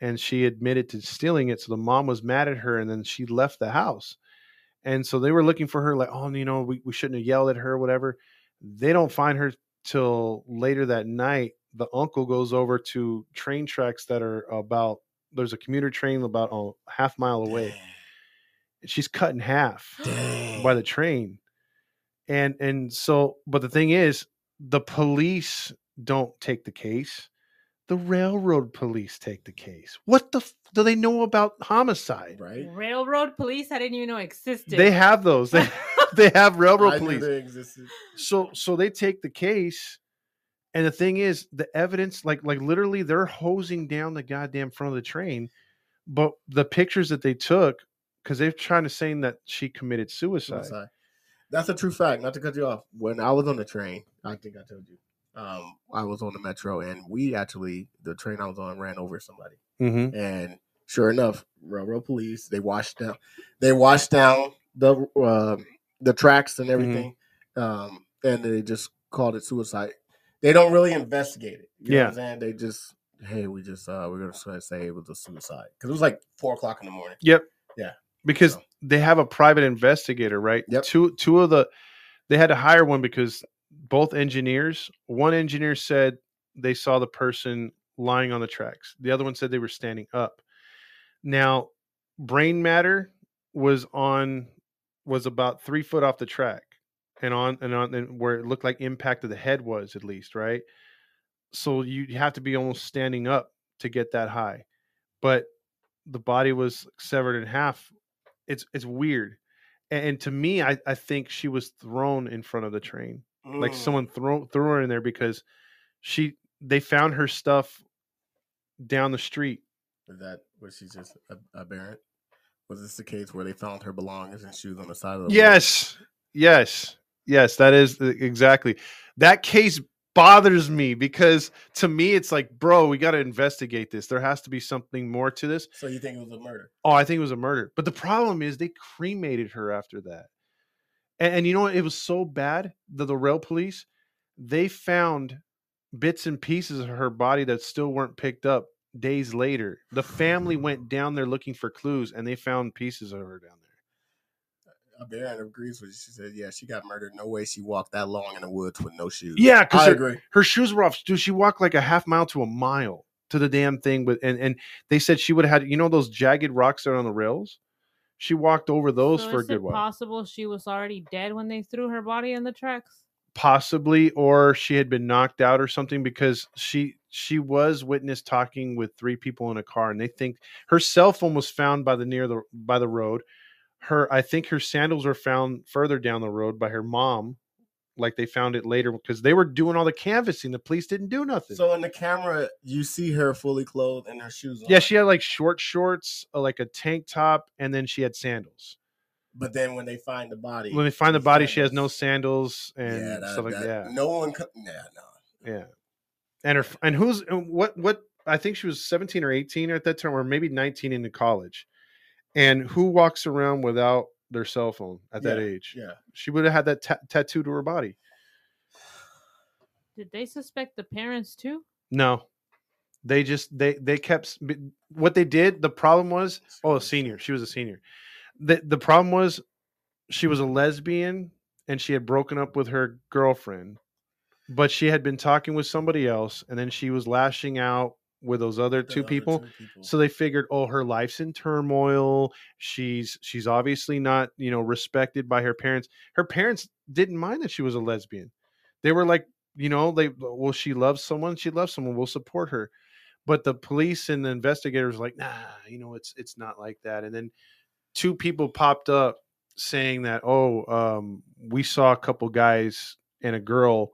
Speaker 1: and she admitted to stealing it. So the mom was mad at her, and then she left the house, and so they were looking for her. Like, oh, you know, we, we shouldn't have yelled at her, or whatever. They don't find her till later that night the uncle goes over to train tracks that are about there's a commuter train about a half mile away and she's cut in half
Speaker 2: Dang.
Speaker 1: by the train and and so but the thing is the police don't take the case the railroad police take the case what the f- do they know about homicide
Speaker 2: right?
Speaker 3: Railroad police, I didn't even know existed.
Speaker 1: they have those they, they have railroad
Speaker 2: I knew
Speaker 1: police
Speaker 2: they existed.
Speaker 1: so so they take the case and the thing is the evidence like like literally they're hosing down the goddamn front of the train but the pictures that they took because they're trying to say that she committed suicide,
Speaker 2: Suicide. That's a true fact. Not to cut you off. When I was on the train, I think I told you. Um, I was on the metro, and we actually the train I was on ran over somebody.
Speaker 1: Mm-hmm.
Speaker 2: And sure enough, railroad police they washed down. They washed down the uh, the tracks and everything, um, and they just called it suicide. They don't really investigate it. You know what They just hey, we just uh, we're gonna say it was a suicide because it was like four o'clock in the morning.
Speaker 1: Yep.
Speaker 2: Yeah.
Speaker 1: Because
Speaker 2: So-
Speaker 1: they have a private investigator, right?
Speaker 2: Yep.
Speaker 1: Two two of the they had to hire one because both engineers, one engineer said they saw the person lying on the tracks. The other one said they were standing up. Now, brain matter was on was about three foot off the track and on and on and where it looked like impact of the head was at least, right? So you have to be almost standing up to get that high. But the body was severed in half. It's it's weird. And, and to me, I, I think she was thrown in front of the train. Like
Speaker 2: Mm.
Speaker 1: someone throw threw her in there because she they found her stuff down the street.
Speaker 2: Is that was she just a- aberrant? Was this the case where they found her belongings and she was on the side of the road?
Speaker 1: Yes. Yes. Yes, that is exactly. That case bothers me because to me it's like, bro, we got to investigate this. There has to be something more to this.
Speaker 2: So you think it was a murder?
Speaker 1: Oh, I think it was a murder. But the problem is they cremated her after that. And, and you know what? It was so bad that the rail police, they found bits and pieces of her body that still weren't picked up days later. The family went down there looking for clues and they found pieces of her down there.
Speaker 2: Aberrant agrees with you. She said, "Yeah, she got murdered. No way she walked that long in the woods with no shoes."
Speaker 1: Yeah, because
Speaker 2: I
Speaker 1: her,
Speaker 2: agree.
Speaker 1: her shoes were off. Dude, she walked like a half mile to a mile to the damn thing. With and and they said she would have had you know those jagged rocks that are on the rails. She walked over those
Speaker 3: so
Speaker 1: for a good
Speaker 3: it
Speaker 1: while.
Speaker 3: possible she was already dead when they threw her body in the tracks?
Speaker 1: possibly or she had been knocked out or something because she she was witness talking with three people in a car and they think her cell phone was found by the near the by the road her i think her sandals were found further down the road by her mom like they found it later because they were doing all the canvassing the police didn't do nothing
Speaker 2: So in the camera, you see her fully clothed and her shoes on.
Speaker 1: yeah she had like short shorts uh, like a tank top and then she had sandals
Speaker 2: But then when they find the body,
Speaker 1: when they find the body she has no
Speaker 2: sandals-
Speaker 1: sandals and
Speaker 2: yeah, that,
Speaker 1: stuff like
Speaker 2: that-
Speaker 1: that
Speaker 2: No one. Co- nah, no.
Speaker 1: Yeah. And her and who's and what what I think she was 17 or 18 at that time or maybe 19 into college. And who walks around without their cell phone at that
Speaker 2: Yeah,
Speaker 1: age?
Speaker 2: Yeah.
Speaker 1: She would have had that ta- tattooed to her body.
Speaker 3: Did they suspect the parents too?
Speaker 1: No. They just they they kept what they did, the problem was oh, a senior. She was a senior. The the problem was she was a lesbian and she had broken up with her girlfriend. But she had been talking with somebody else and then she was lashing out with those other two
Speaker 2: other
Speaker 1: people.
Speaker 2: two people.
Speaker 1: So they figured, oh, her life's in turmoil. She's she's obviously not, you know, respected by her parents. Her parents didn't mind that she was a lesbian. They were like, you know, they well, she loves someone, she loves someone, we'll support her. But the police and the investigators were like, nah, you know, it's it's not like that. And then two people popped up saying that, oh, um, we saw a couple guys and a girl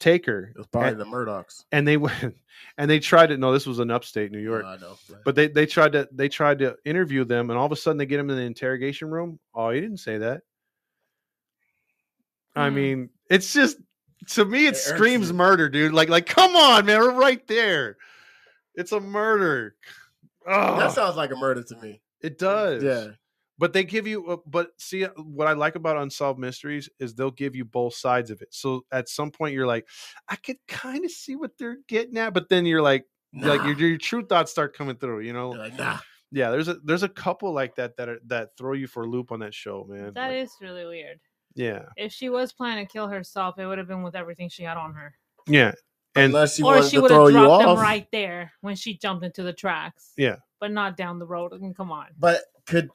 Speaker 1: take her.
Speaker 2: it was probably
Speaker 1: and,
Speaker 2: the Murdaughs.
Speaker 1: and they went and they tried to no, this was in upstate New York
Speaker 2: No, I know.
Speaker 1: but they they tried to they tried to interview them and all of a sudden they get them in the interrogation room oh you didn't say that i
Speaker 3: Hmm.
Speaker 1: mean it's just to me it
Speaker 2: It
Speaker 1: screams murder dude like like come on man we're right there It's a murder. Oh,
Speaker 2: That sounds like a murder to me.
Speaker 1: it does.
Speaker 2: Yeah.
Speaker 1: But they give you, uh, but see, uh, what I like about Unsolved Mysteries is they'll give you both sides of it. So at some point, you're like, I could kind of see what they're getting at, but then you're like,
Speaker 2: Nah.
Speaker 1: like your, your true thoughts start coming through. You know,
Speaker 2: You're like, nah.
Speaker 1: yeah. There's a there's a couple like that that are that throw you for a loop on that show, man.
Speaker 3: That
Speaker 1: Like,
Speaker 3: is really weird.
Speaker 1: yeah,
Speaker 3: If she was planning to kill herself, it would have been with everything she had on her.
Speaker 1: yeah, and
Speaker 2: Unless she
Speaker 3: or
Speaker 2: wanted
Speaker 3: she
Speaker 2: to
Speaker 3: would
Speaker 2: throw
Speaker 3: have
Speaker 2: you
Speaker 3: dropped them
Speaker 2: off.
Speaker 3: right there when she jumped into the tracks.
Speaker 1: Yeah.
Speaker 3: But not down the road. I mean, come on.
Speaker 2: But could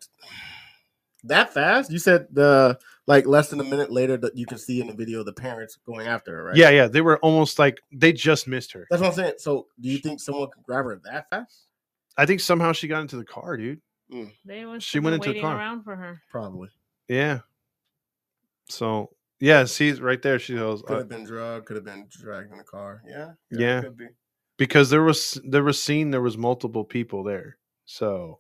Speaker 2: that fast? You said the like less than a minute later that you can see in the video the parents going after her, right?
Speaker 1: yeah, yeah. They were almost like they just missed her.
Speaker 2: That's what I'm saying. So do you think someone could grab her that fast?
Speaker 1: I think somehow she got into the car, dude. Hmm.
Speaker 3: They was
Speaker 1: She
Speaker 3: she
Speaker 1: went
Speaker 3: went
Speaker 1: into the
Speaker 3: waiting
Speaker 1: car.
Speaker 3: around for her.
Speaker 2: Probably.
Speaker 1: Yeah. So yeah, see right there. She goes
Speaker 2: Could
Speaker 1: uh,
Speaker 2: have been drugged, could have been dragged in the car. Yeah.
Speaker 1: Yeah.
Speaker 2: Could be.
Speaker 1: because there was there was seen there was multiple people there. So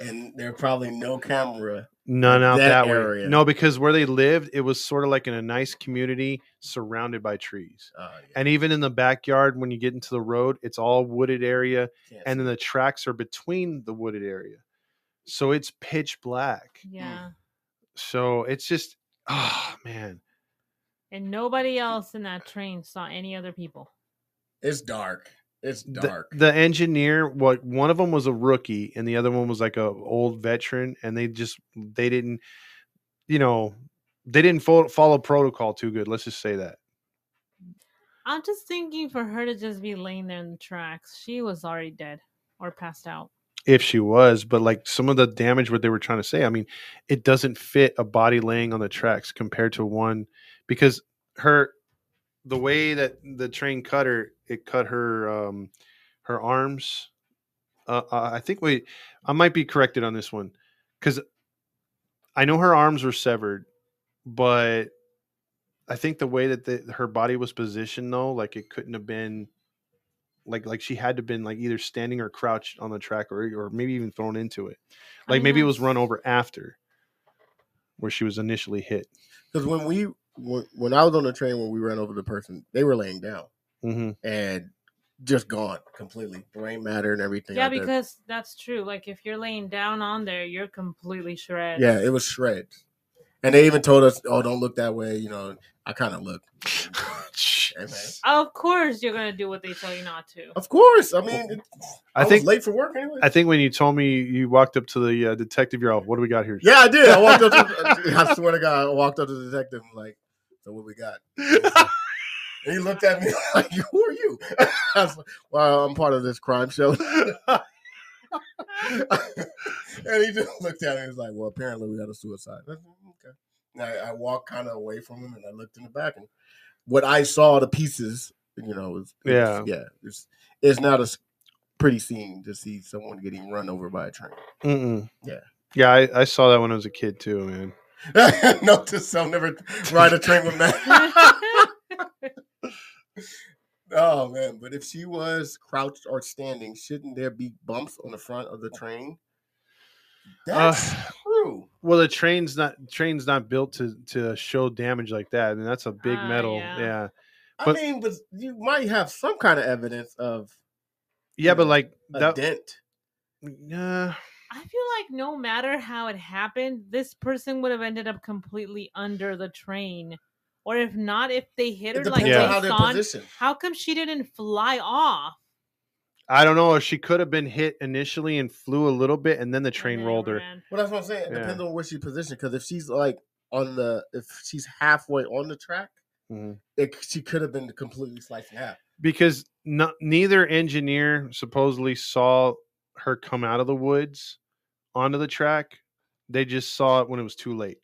Speaker 2: And there probably no camera.
Speaker 1: none out
Speaker 2: That
Speaker 1: that,
Speaker 2: area.
Speaker 1: way. No, because where they lived, it was sort of like in a nice community surrounded by trees.
Speaker 2: Uh, yeah,
Speaker 1: And even in the backyard, when you get into the road, it's all wooded area,
Speaker 2: can't
Speaker 1: and
Speaker 2: see.
Speaker 1: then the tracks are between the wooded area, so it's pitch black.
Speaker 3: Yeah.
Speaker 1: So it's just, oh man,
Speaker 3: And nobody else in that train saw any other people.
Speaker 2: it's dark. It's
Speaker 1: the,
Speaker 2: dark.
Speaker 1: the engineer what one of them was a rookie and the other one was like a old veteran and they just they didn't you know they didn't follow, follow protocol too good let's just say that
Speaker 3: I'm just thinking for her to just be laying there in the tracks. She was already dead or passed out.
Speaker 1: if she was but like some of the damage what they were trying to say i mean it doesn't fit a body laying on the tracks compared to one because her the way that the train cut her it cut her um her arms. Uh, uh, i think wait i might be corrected on this one because i know her arms were severed but i think the way that the, her body was positioned though like it couldn't have been like like she had to been like either standing or crouched on the track or or maybe even thrown into it. Like maybe it was run over after where she was initially hit.
Speaker 2: Because when we when, when I was on the train when we ran over the person, they were laying down
Speaker 1: hmm
Speaker 2: and just gone completely. Brain matter and everything.
Speaker 3: Yeah,
Speaker 2: like that.
Speaker 3: because that's true. Like if you're laying down on there, you're completely shred.
Speaker 2: Yeah, it was shreds. And they even told us, "Oh, don't look that way." You know, I kind of looked.
Speaker 1: Jeez.
Speaker 3: Of course, you're gonna do what they tell you not to.
Speaker 2: Of course, I mean, it, I,
Speaker 1: I think
Speaker 2: was late for work anyway.
Speaker 1: I think when you told me you walked up to the uh, detective, you're all, what do we got here?
Speaker 2: yeah, I did. I walked up. To, I swear to God, I walked up to the detective and like, "So what we got?" And he looked at me like, "Who are you?" I was like, "Well, I'm part of this crime show." and he just looked at me and was like, Well, apparently we had a suicide. I said, okay. And I, I walked kind of away from him and I looked in the back and what I saw the pieces, you know, was
Speaker 1: Yeah.
Speaker 2: was- yeah. It's it's not a pretty scene to see someone getting run over by a train.
Speaker 1: Mm-mm.
Speaker 2: Yeah.
Speaker 1: Yeah, I, I saw that when I was a kid too, man.
Speaker 2: Note to self: never ride a train with Matt. oh man! But if she was crouched or standing, shouldn't there be bumps on the front of the train? That's
Speaker 1: Uh,
Speaker 2: true.
Speaker 1: Well, the train's not train's not built to to show damage like that. I mean, that's a big
Speaker 3: Ah,
Speaker 1: metal.
Speaker 3: yeah.
Speaker 1: Yeah.
Speaker 2: I
Speaker 1: but-
Speaker 2: mean, but you might have some kind of evidence of
Speaker 1: yeah, but like
Speaker 2: a
Speaker 1: that.
Speaker 2: dent.
Speaker 1: Yeah.
Speaker 3: I feel like no matter how it happened, this person would have ended up completely under the train. Or if not, if they hit her like
Speaker 1: Yeah.
Speaker 2: on how they're
Speaker 3: how come she didn't fly off?
Speaker 1: I don't know. She could have been hit initially and flew a little bit, and then the train
Speaker 3: then
Speaker 1: rolled her.
Speaker 3: ran?
Speaker 2: Well, that's what I'm saying. It
Speaker 1: Yeah.
Speaker 2: depends on where she's positioned. Because if she's like on the, if she's halfway on the track,
Speaker 1: Mhm.
Speaker 2: it, she could have been completely sliced in half.
Speaker 1: Because no, neither engineer supposedly saw her come out of the woods onto the track. They just saw it when it was too late.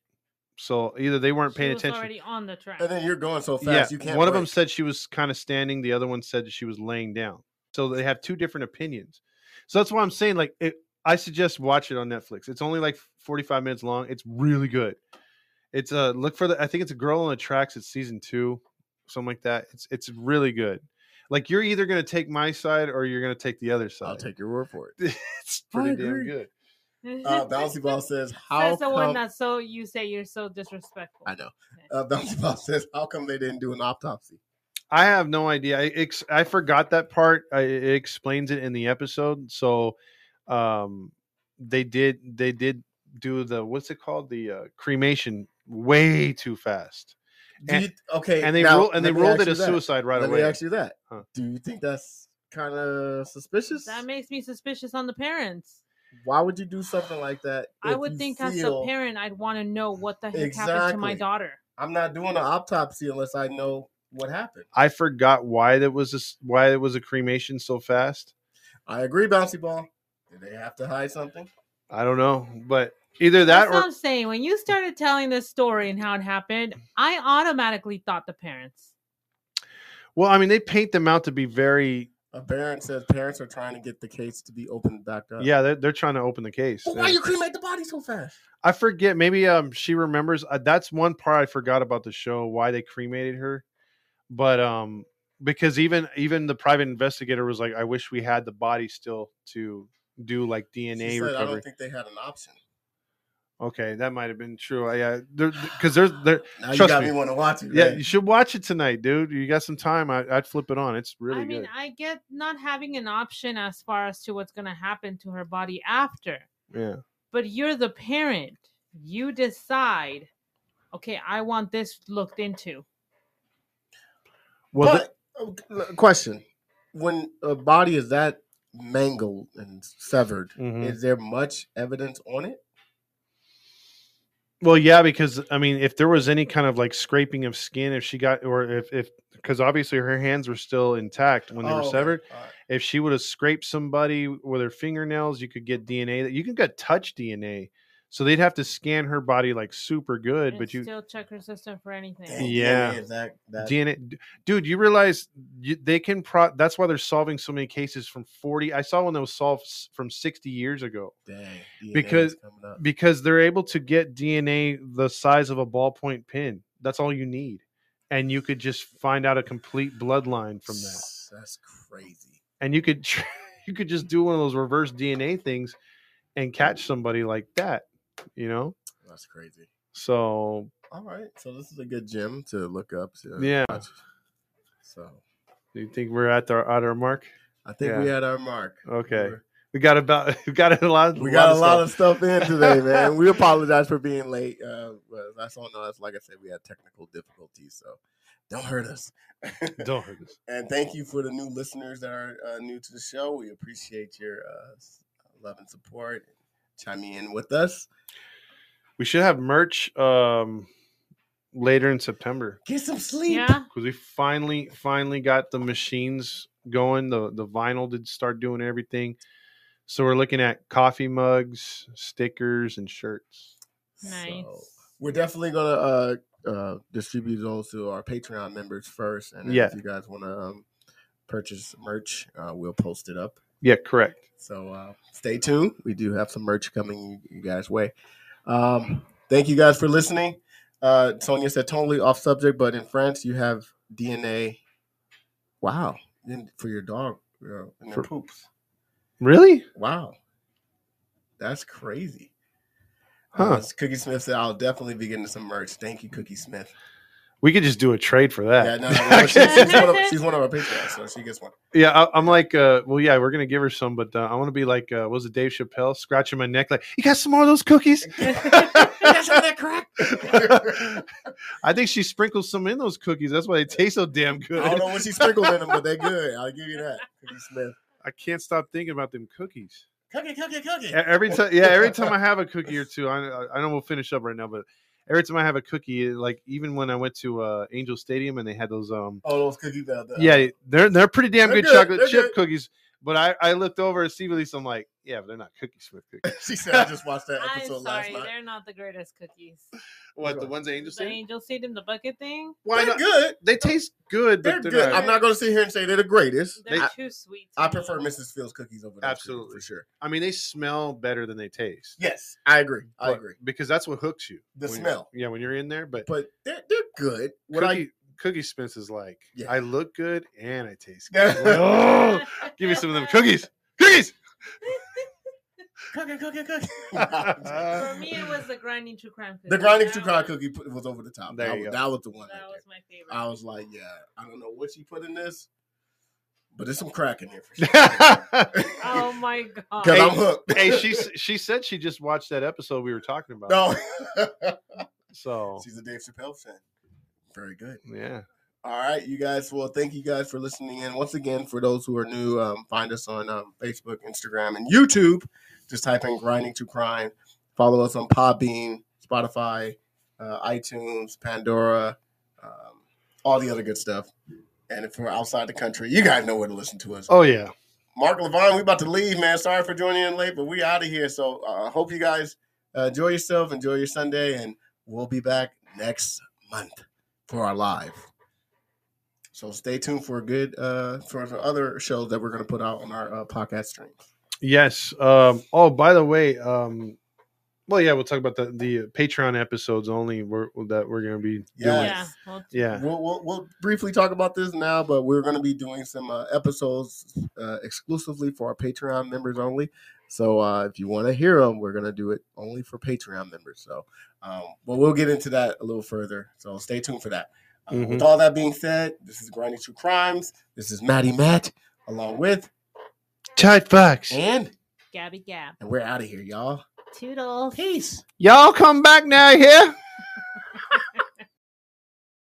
Speaker 1: So either they weren't
Speaker 3: She
Speaker 1: paying
Speaker 3: was
Speaker 1: attention.
Speaker 3: already on the track.
Speaker 2: And then you're going so
Speaker 1: yeah,
Speaker 2: fast, you can't.
Speaker 1: one of them said she was kind of standing. The other one said she was laying down. So they have two different opinions. So that's why I'm saying, like, it, I suggest watch it on Netflix. It's only like 45 minutes long. It's really good. It's a look for the. I think it's a girl on the tracks. It's season two, something like that. It's it's really good. Like you're either gonna take my side or you're gonna take the other side.
Speaker 2: I'll take your word for it.
Speaker 1: it's pretty damn good.
Speaker 2: Uh, Bouncy Ball says, "How
Speaker 3: Says the one
Speaker 2: come?"
Speaker 3: that so you say you're so disrespectful.
Speaker 2: I know. Uh, Bouncy Ball says, "How come they didn't do an autopsy?"
Speaker 1: I have no idea. I ex- I forgot that part. I, it explains it in the episode. So, um, they did they did do the what's it called the uh, cremation way too fast, And-
Speaker 2: you, okay,
Speaker 1: and they
Speaker 2: now,
Speaker 1: roll, and they
Speaker 2: let me
Speaker 1: rolled it
Speaker 2: you
Speaker 1: as suicide right
Speaker 2: Let
Speaker 1: away.
Speaker 2: me ask you that.
Speaker 1: Huh.
Speaker 2: Do you think that's kind of suspicious?
Speaker 3: That makes me suspicious on the parents.
Speaker 2: Why would you do something like that?
Speaker 3: I would
Speaker 2: you
Speaker 3: think as a parent, I'd want to know what the heck happened to my daughter.
Speaker 2: I'm not doing an autopsy unless I know what happened.
Speaker 1: I forgot why that was this, why it was a cremation so fast.
Speaker 2: I agree, bouncy ball. Did they have to hide something?
Speaker 1: I don't know, but either that
Speaker 3: That's what
Speaker 1: or
Speaker 3: I'm saying. When you started telling this story and how it happened, I automatically thought the parents.
Speaker 1: well, I mean, they paint them out to be very
Speaker 2: A parent says parents are trying to get the case to be opened back up.
Speaker 1: yeah. They're, they're trying to open the case.
Speaker 2: Well, why you cremate the body so fast?
Speaker 1: I forget. Maybe um she remembers. Uh, that's one part I forgot about the show. Why they cremated her, but um because even even the private investigator was like, I wish we had the body still to do like DNA
Speaker 2: said, I don't think they had an option.
Speaker 1: Okay, that might have been true. Uh, Yeah, because there's there.
Speaker 2: Now you got
Speaker 1: me.
Speaker 2: me, want to watch it.
Speaker 1: Yeah,
Speaker 2: man.
Speaker 1: you should watch it tonight, dude. You got some time. I, I'd flip it on. It's really
Speaker 3: I mean,
Speaker 1: good.
Speaker 3: I get not having an option as far as to what's going to happen to her body after,
Speaker 1: yeah.
Speaker 3: but you're the parent. You decide, okay, I want this looked into.
Speaker 1: Well,
Speaker 2: but uh, question: When a body is that mangled and severed,
Speaker 1: Mhm.
Speaker 2: is there much evidence on it?
Speaker 1: Well, yeah, because I mean, if there was any kind of like scraping of skin, if she got, or if, if, because obviously her hands were still intact when they
Speaker 2: Oh,
Speaker 1: were severed.
Speaker 2: Right.
Speaker 1: If she would have scraped somebody with her fingernails, you could get DNA. That you can get touch DNA. So they'd have to scan her body like super good,
Speaker 3: and
Speaker 1: but you
Speaker 3: still check her system for anything.
Speaker 2: Dang,
Speaker 1: Yeah.
Speaker 2: is that, that
Speaker 1: DNA, dude. You realize you, they can pro. That's why they're solving so many cases from forty. I saw one that was solved from sixty years ago.
Speaker 2: dang,
Speaker 1: Because-
Speaker 2: is coming up.
Speaker 1: because they're able to get DNA the size of a ballpoint pin. That's all you need, and you could just find out a complete bloodline from that.
Speaker 2: That's crazy.
Speaker 1: And you could you could just do one of those reverse DNA things and catch somebody like that. You know,
Speaker 2: That's crazy.
Speaker 1: so
Speaker 2: All right, so this is a good gym to look up. To
Speaker 1: Yeah.
Speaker 2: watch. So
Speaker 1: do you think we're at our at our mark?
Speaker 2: I think we had our mark.
Speaker 1: Okay.
Speaker 2: We're-
Speaker 1: We got about we got a lot.
Speaker 2: We got a lot
Speaker 1: stuff.
Speaker 2: of stuff in today, man. We apologize for being late. Uh, but that's on us. Like I said, we had technical difficulties, so don't hurt us.
Speaker 1: Don't hurt us.
Speaker 2: and thank you for the new listeners that are uh, new to the show. We appreciate your uh, love and support. Chiming in with us.
Speaker 1: We should have merch um later in September.
Speaker 2: Get some sleep.
Speaker 3: Yeah.
Speaker 1: because we finally finally got the machines going. The the vinyl did start doing everything. So we're looking at coffee mugs, stickers, and shirts.
Speaker 3: Nice.
Speaker 2: So we're definitely gonna uh, uh, distribute those to our Patreon members first, and
Speaker 1: Yeah.
Speaker 2: if you guys want to um, purchase merch, uh, we'll post it up.
Speaker 1: Yeah, correct.
Speaker 2: So uh, stay tuned. We do have some merch coming you guys' way. Um, thank you guys for listening. Uh, Sonia said totally off subject, but in France you have DNA. Wow, for your dog uh, and their
Speaker 1: For-
Speaker 2: poops.
Speaker 1: Really?
Speaker 2: Wow, that's crazy.
Speaker 1: Huh.
Speaker 2: Uh, Cookie Smith said, "I'll definitely be getting some merch." Thank you, Cookie Smith.
Speaker 1: We could just do a trade for that.
Speaker 2: Yeah, no, no, no, she- she's, one of, she's one of our patrons, so she gets one.
Speaker 1: Yeah, I, I'm like, uh, well, yeah, we're gonna give her some, but uh, I want to be like, uh, what was it Dave Chappelle scratching my neck? Like, you got some more of those cookies?
Speaker 2: got some of that crack?
Speaker 1: I think she sprinkles some in those cookies. That's why they taste so damn good.
Speaker 2: I don't know what she sprinkled in them, but they're good. I'll give you that, Cookie Smith.
Speaker 1: I can't stop thinking about them cookies.
Speaker 2: Cookie, cookie, cookie.
Speaker 1: Every time, yeah, every time I have a cookie or two, I, I know we'll finish up right now, but every time I have a cookie, like even when I went to uh, Angel Stadium and they had those, um,
Speaker 2: Oh, those cookies. The, the,
Speaker 1: yeah, they're they're pretty damn
Speaker 2: They're
Speaker 1: good,
Speaker 2: good,
Speaker 1: chocolate
Speaker 2: they're
Speaker 1: chip
Speaker 2: good.
Speaker 1: cookies. But I, I looked over at Steve Elise, I'm like, yeah, but they're not Cookie Smith cookies.
Speaker 2: she said, "I just watched that episode
Speaker 3: I'm
Speaker 2: episode
Speaker 3: sorry,
Speaker 2: last night."
Speaker 3: they're not the greatest cookies.
Speaker 1: what the ones at Angel
Speaker 3: The
Speaker 1: Stadium?
Speaker 3: angel seed in the bucket thing,
Speaker 1: Why
Speaker 2: They're
Speaker 1: not?
Speaker 2: good.
Speaker 1: They taste good,
Speaker 2: They're
Speaker 1: but they're,
Speaker 2: good.
Speaker 1: not.
Speaker 2: I'm not going to sit here and say they're the greatest.
Speaker 3: they're
Speaker 2: I,
Speaker 3: too sweet. to
Speaker 2: I
Speaker 3: me.
Speaker 2: prefer Mrs. Fields cookies over those
Speaker 1: Absolutely.
Speaker 2: cookies, for sure.
Speaker 1: I mean, they smell better than they taste.
Speaker 2: Yes, I agree. I
Speaker 1: But-
Speaker 2: agree.
Speaker 1: because that's what hooks you.
Speaker 2: The
Speaker 1: when-
Speaker 2: smell.
Speaker 1: Yeah, when you're in there, but
Speaker 2: But they're they're good. What
Speaker 1: Cookie, Cookie Smith is like,
Speaker 2: Yeah.
Speaker 1: I look good and I taste
Speaker 2: I
Speaker 1: good. oh, give me some of them cookies. Cookies.
Speaker 2: Cook it, cook it, cook it.
Speaker 3: For me, it was the grinding true crime. Cookie.
Speaker 2: the grinding
Speaker 3: That
Speaker 2: true crime cookie was over the top.
Speaker 1: There
Speaker 2: that,
Speaker 1: you
Speaker 2: was,
Speaker 1: go.
Speaker 2: that was the one.
Speaker 3: That
Speaker 2: right
Speaker 3: was
Speaker 2: there.
Speaker 3: my favorite.
Speaker 2: I was like, yeah, I don't know what she put in this, but there's some crack in here for sure.
Speaker 3: oh my god!
Speaker 2: Because
Speaker 1: Hey,
Speaker 2: I'm hooked.
Speaker 1: hey, she she said she just watched that episode we were talking about.
Speaker 2: no.
Speaker 1: So
Speaker 2: She's a Dave Chappelle fan. Very good.
Speaker 1: yeah.
Speaker 2: All right, you guys. Well, thank you guys for listening in. Once again, for those who are new, um, find us on um, Facebook, Instagram, and YouTube. Just type in Grinding True Crime. Follow us on Podbean, Spotify, uh, iTunes, Pandora, um, all the other good stuff. And if we're outside the country, you guys know where to listen to us.
Speaker 1: Oh yeah.
Speaker 2: Mark Levine, we about to leave, man. Sorry for joining in late, but we out of here. So I uh, hope you guys uh, enjoy yourself, enjoy your Sunday, and we'll be back next month for our live. So stay tuned for a good uh for the other shows that we're gonna put out on our uh, podcast stream.
Speaker 1: Yes. Um, oh, by the way, um, well, yeah, we'll talk about the the Patreon episodes only. We're, that we're gonna be doing.
Speaker 2: Yeah.
Speaker 3: yeah. Well,
Speaker 1: Yeah.
Speaker 2: We'll, we'll we'll briefly talk about this now, but we're gonna be doing some uh, episodes uh, exclusively for our Patreon members only. So uh, if you want to hear them, we're gonna do it only for Patreon members. So, um, but we'll get into that a little further. So stay tuned for that. Uh,
Speaker 1: Mhm.
Speaker 2: With all that being said, this is Grinding True Crimes. This is Matty Matt, along with
Speaker 1: Tight Fox.
Speaker 2: and
Speaker 3: Gabby Gab.
Speaker 2: and we're out of here, y'all.
Speaker 3: Toodles.
Speaker 2: Peace.
Speaker 1: Y'all come back now here.